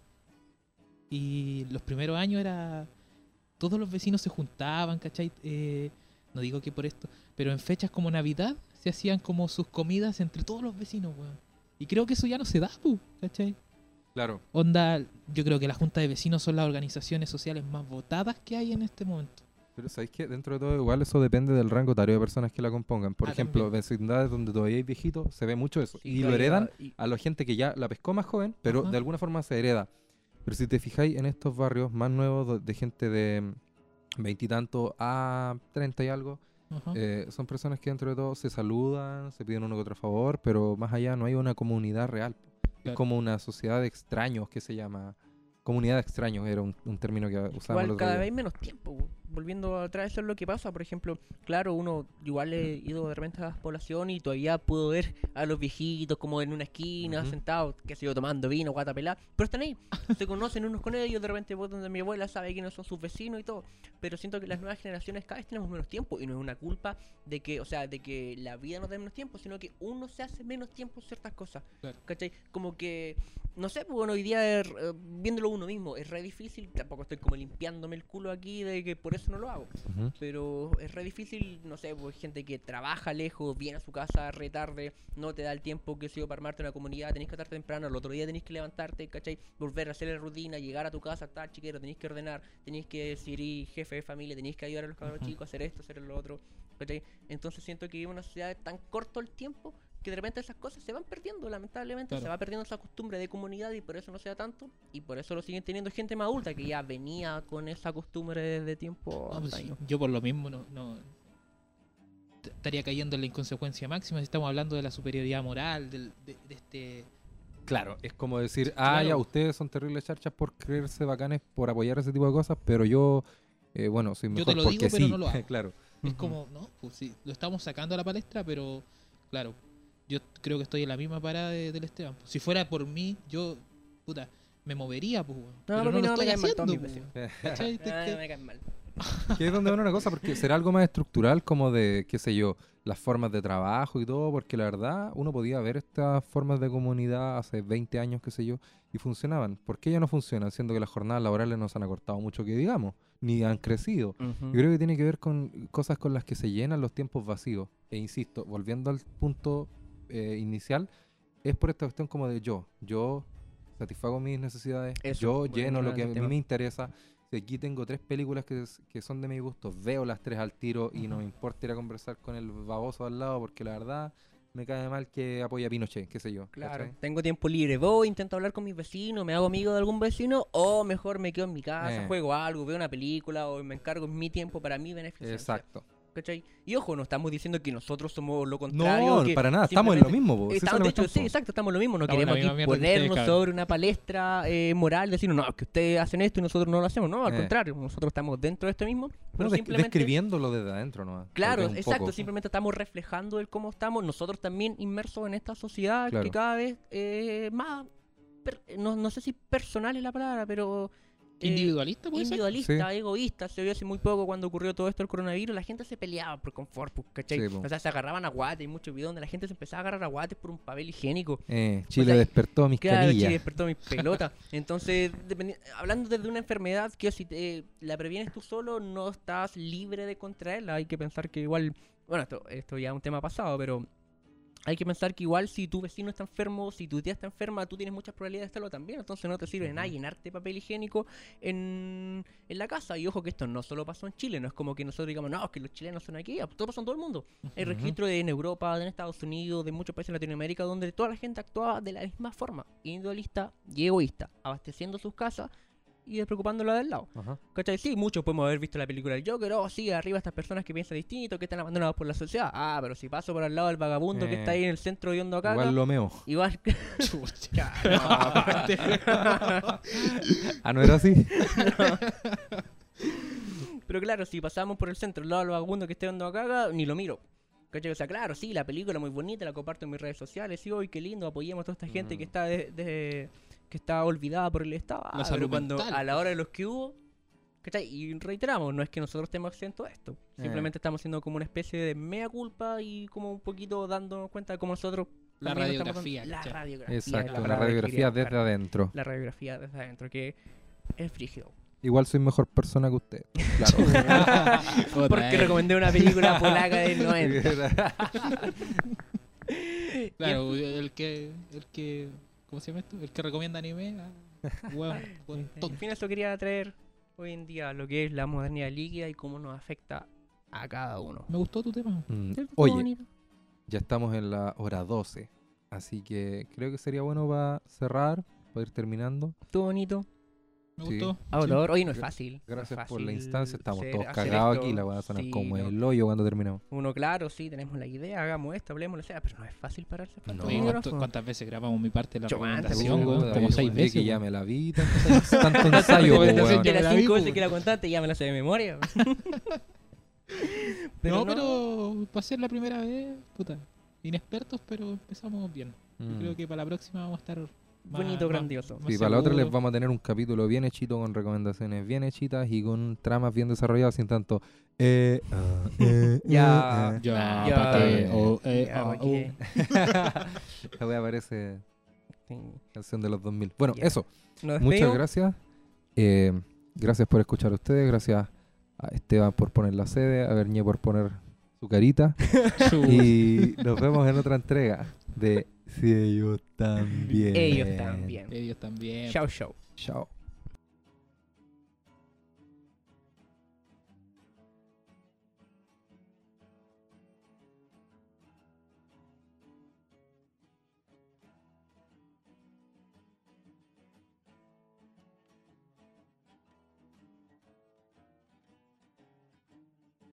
Y los primeros años era, todos los vecinos se juntaban, ¿cachai? Eh, no digo que por esto, pero en fechas como Navidad se hacían como sus comidas entre todos los vecinos, weón. Y creo que eso ya no se da, pu, ¿cachai? Claro. Onda, yo creo que la Junta de Vecinos son las organizaciones sociales más votadas que hay en este momento. Pero ¿sabéis qué? Dentro de todo igual eso depende del rango etario de personas que la compongan. Por Ah, ejemplo, también. vecindades donde todavía hay viejitos, se ve mucho eso. Sí, y lo heredan y- a la gente que ya la pescó más joven, pero Ajá. de alguna forma se hereda. Pero si te fijáis en estos barrios más nuevos de gente de veintitantos a treinta y algo, eh, son personas que dentro de todo se saludan, se piden uno que otro favor, pero más allá no hay una comunidad real. Es Claro. como una sociedad de extraños que se llama. Comunidad de extraños era un, un término que usábamos el Igual otro cada día. vez menos tiempo. po. Volviendo atrás, eso es lo que pasa. Por ejemplo, claro, uno igual he ido de repente a la población y todavía puedo ver a los viejitos como en una esquina, sentados, que yo, tomando vino, guata pelada. Pero están ahí, se conocen unos con ellos. De repente voy donde mi abuela sabe quiénes son sus vecinos y todo. Pero siento que las nuevas generaciones cada vez tenemos menos tiempo y no es una culpa de que, o sea, de que la vida nos dé menos tiempo, sino que uno se hace menos tiempo en ciertas cosas. Claro. ¿Cachai? Como que no sé, pues bueno, hoy día es, eh, viéndolo uno mismo es re difícil, tampoco estoy como limpiándome el culo aquí de que por eso no lo hago, Ujú. pero es re difícil, no sé, pues gente que trabaja lejos, viene a su casa re tarde, no te da el tiempo que sido para armarte una comunidad, tenés que estar temprano, el otro día tenés que levantarte, ¿cachai? Volver a hacer la rutina, llegar a tu casa, estar chiquero, tenés que ordenar, tenés que ser y jefe de familia, tenés que ayudar a los cabros chicos a hacer esto, hacer lo otro, ¿cachai? Entonces siento que vivimos en una sociedad tan corto el tiempo que de repente esas cosas se van perdiendo, lamentablemente, Claro. se va perdiendo esa costumbre de comunidad y por eso no se da tanto, y por eso lo siguen teniendo gente más adulta que ya venía con esa costumbre desde tiempo No, pues, yo por lo mismo no, estaría cayendo en la inconsecuencia máxima si estamos hablando de la superioridad moral, del- de, de este... Claro, es como decir, ah, Claro. ya, ustedes son terribles charchas por creerse bacanes, por apoyar ese tipo de cosas, pero yo, eh, bueno, soy Yo mejor te lo porque digo, pero sí. no lo hago. *laughs* claro. Es como, no, pues sí, lo estamos sacando a la palestra, pero claro, yo creo que estoy en la misma parada de- del Esteban. Si fuera por mí, yo, puta, me movería, pues, weón. pero no lo no, me estoy mal haciendo, pues, vecinos. *laughs* ¿cachai? Te- te- me caen mal. Que es donde va una cosa, porque será algo más estructural como de, qué sé yo, las formas de trabajo y todo, porque la verdad uno podía ver estas formas de comunidad hace 20 años, qué sé yo, y funcionaban. ¿Por qué ya no funcionan? Siendo que las jornadas laborales no se han acortado mucho que digamos, ni han crecido. Yo creo que tiene que ver con cosas con las que se llenan los tiempos vacíos. E insisto, volviendo al punto eh, inicial, es por esta cuestión como de yo. Yo satisfago mis necesidades, Eso, yo lleno lo que a mí me interesa. Si aquí tengo tres películas que, son de mi gusto, veo las tres al tiro y no me importa ir a conversar con el baboso al lado porque la verdad me cae mal que apoya a Pinochet, qué sé yo. Claro, ¿cachai? tengo tiempo libre, voy, intento hablar con mis vecinos, me hago amigo de algún vecino, o mejor me quedo en mi casa, Eh. juego algo, veo una película, o me encargo en mi tiempo para mi beneficio. Exacto. ¿Cachai? Y ojo, no estamos diciendo que nosotros somos lo contrario. No, que para nada, estamos en lo mismo. esa Estamos, de hecho, sí, exacto, estamos en lo mismo. No Estamos queremos aquí que ponernos sobre una palestra eh, moral, decir, no, que ustedes hacen esto y nosotros no lo hacemos. No, al Eh. contrario, nosotros estamos dentro de esto mismo. Pero No, des- simplemente. describiéndolo desde adentro, ¿no? Claro, exacto, simplemente estamos reflejando el cómo estamos nosotros también inmersos en esta sociedad Claro. que cada vez eh, más, per- no, no sé si personal es la palabra, pero... eh, Individualista, puede ser. individualista, egoísta, se vio hace muy poco cuando ocurrió todo esto del coronavirus, la gente se peleaba por confort, pues, ¿cachai? Sí, o sea, se agarraban a guates, hay muchos videos donde la gente se empezaba a agarrar a guates por un papel higiénico. Eh, Chile sea, despertó mis Claro, canillas. Chile despertó mi pelota. *laughs* Entonces, hablando desde una enfermedad que si te, la previenes tú solo, no estás libre de contraerla. Hay que pensar que igual, bueno, esto, esto ya es un tema pasado, pero hay que pensar que igual si tu vecino está enfermo, si tu tía está enferma, tú tienes muchas probabilidades de estarlo también. Entonces no te sirve nada llenarte papel higiénico en, en la casa. Y ojo que esto no solo pasó en Chile, no es como que nosotros digamos, no, que los chilenos son aquí, todo pasó en todo el mundo. Hay Ujú. registro de en Europa, en Estados Unidos, de muchos países de Latinoamérica, donde toda la gente actuaba de la misma forma, individualista y egoísta, abasteciendo sus casas y despreocupándolo del lado. Ajá. ¿Cachai? Sí, muchos podemos haber visto la película del Joker, oh, sí, arriba estas personas que piensan distinto, que están abandonados por la sociedad. Ah, pero si paso por al lado del vagabundo que Eh, está ahí en el centro de acá, Igual lo meo. *laughs* igual... Chucha. *laughs* Ah, ¿no era así? *laughs* Pero claro, si pasamos por el centro, al lado del vagabundo que esté dando acá, ni lo miro. ¿Cachai? O sea, claro, sí, la película muy bonita, la comparto en mis redes sociales, sí, hoy qué lindo, apoyemos a toda esta gente Mm. que está de- de- que está olvidada por el Estado. La Ah, pero salud cuando mental. a la hora de los que hubo, ¿cachai? Y reiteramos, no es que nosotros estemos de esto. Eh. Simplemente estamos haciendo como una especie de mea culpa y como un poquito dándonos cuenta de cómo nosotros... La radiografía, La radiografía. Exacto, la radiografía desde adentro. La radiografía desde adentro, que es frígido. Igual soy mejor persona que usted. *laughs* Claro. Puta, Porque eh. recomendé una película *laughs* polaca del 90. *laughs* Claro, el que, el que, ¿cómo se llama esto? El que recomienda anime, ah, *laughs* hueón, hueón En fin, eso quería traer hoy en día lo que es la modernidad líquida y cómo nos afecta a cada uno. Me gustó tu tema. Mm. Oye, Bonito. ya estamos en la hora 12. Así que creo que sería bueno para cerrar, para ir terminando. Estuvo bonito. Me Sí. gustó. Ahora, hoy no es fácil. no es Gracias por la instancia. Estamos ser- todos cagados esto. aquí. La voy a sonar Sí, como no. el hoyo cuando terminamos. Uno, claro, sí, tenemos la idea, hagamos esto, hablemos, lo sea, pero no es fácil pararse frente No. a Oye, un ¿cuánto- micrófono. ¿Cuántas veces grabamos mi parte de la weón? Como seis veces. que ya me la vi. Tanto, ensayo. *laughs* De las cinco pues. veces que la contaste ya me la sé de memoria. *laughs* no, pero para ser la primera vez, puta, inexpertos, pero empezamos bien. Yo Mm. creo que para la próxima vamos a estar bonito, grandioso. Sí, para la otra les vamos a tener un capítulo bien hechito con recomendaciones bien hechitas y con tramas bien desarrolladas sin tanto. Eh, ah, *laughs* eh, eh, eh. ya, ya, ya, uh. *laughs* La wea canción de los 2000. Bueno, yeah. eso. Muchas gracias. Eh, gracias por escuchar a ustedes. Gracias a Esteban por poner la sede, a Bernier por poner su carita. *laughs* y nos vemos en otra entrega de ellos también. Ellos también. Ellos también. Chao, chao. Chao.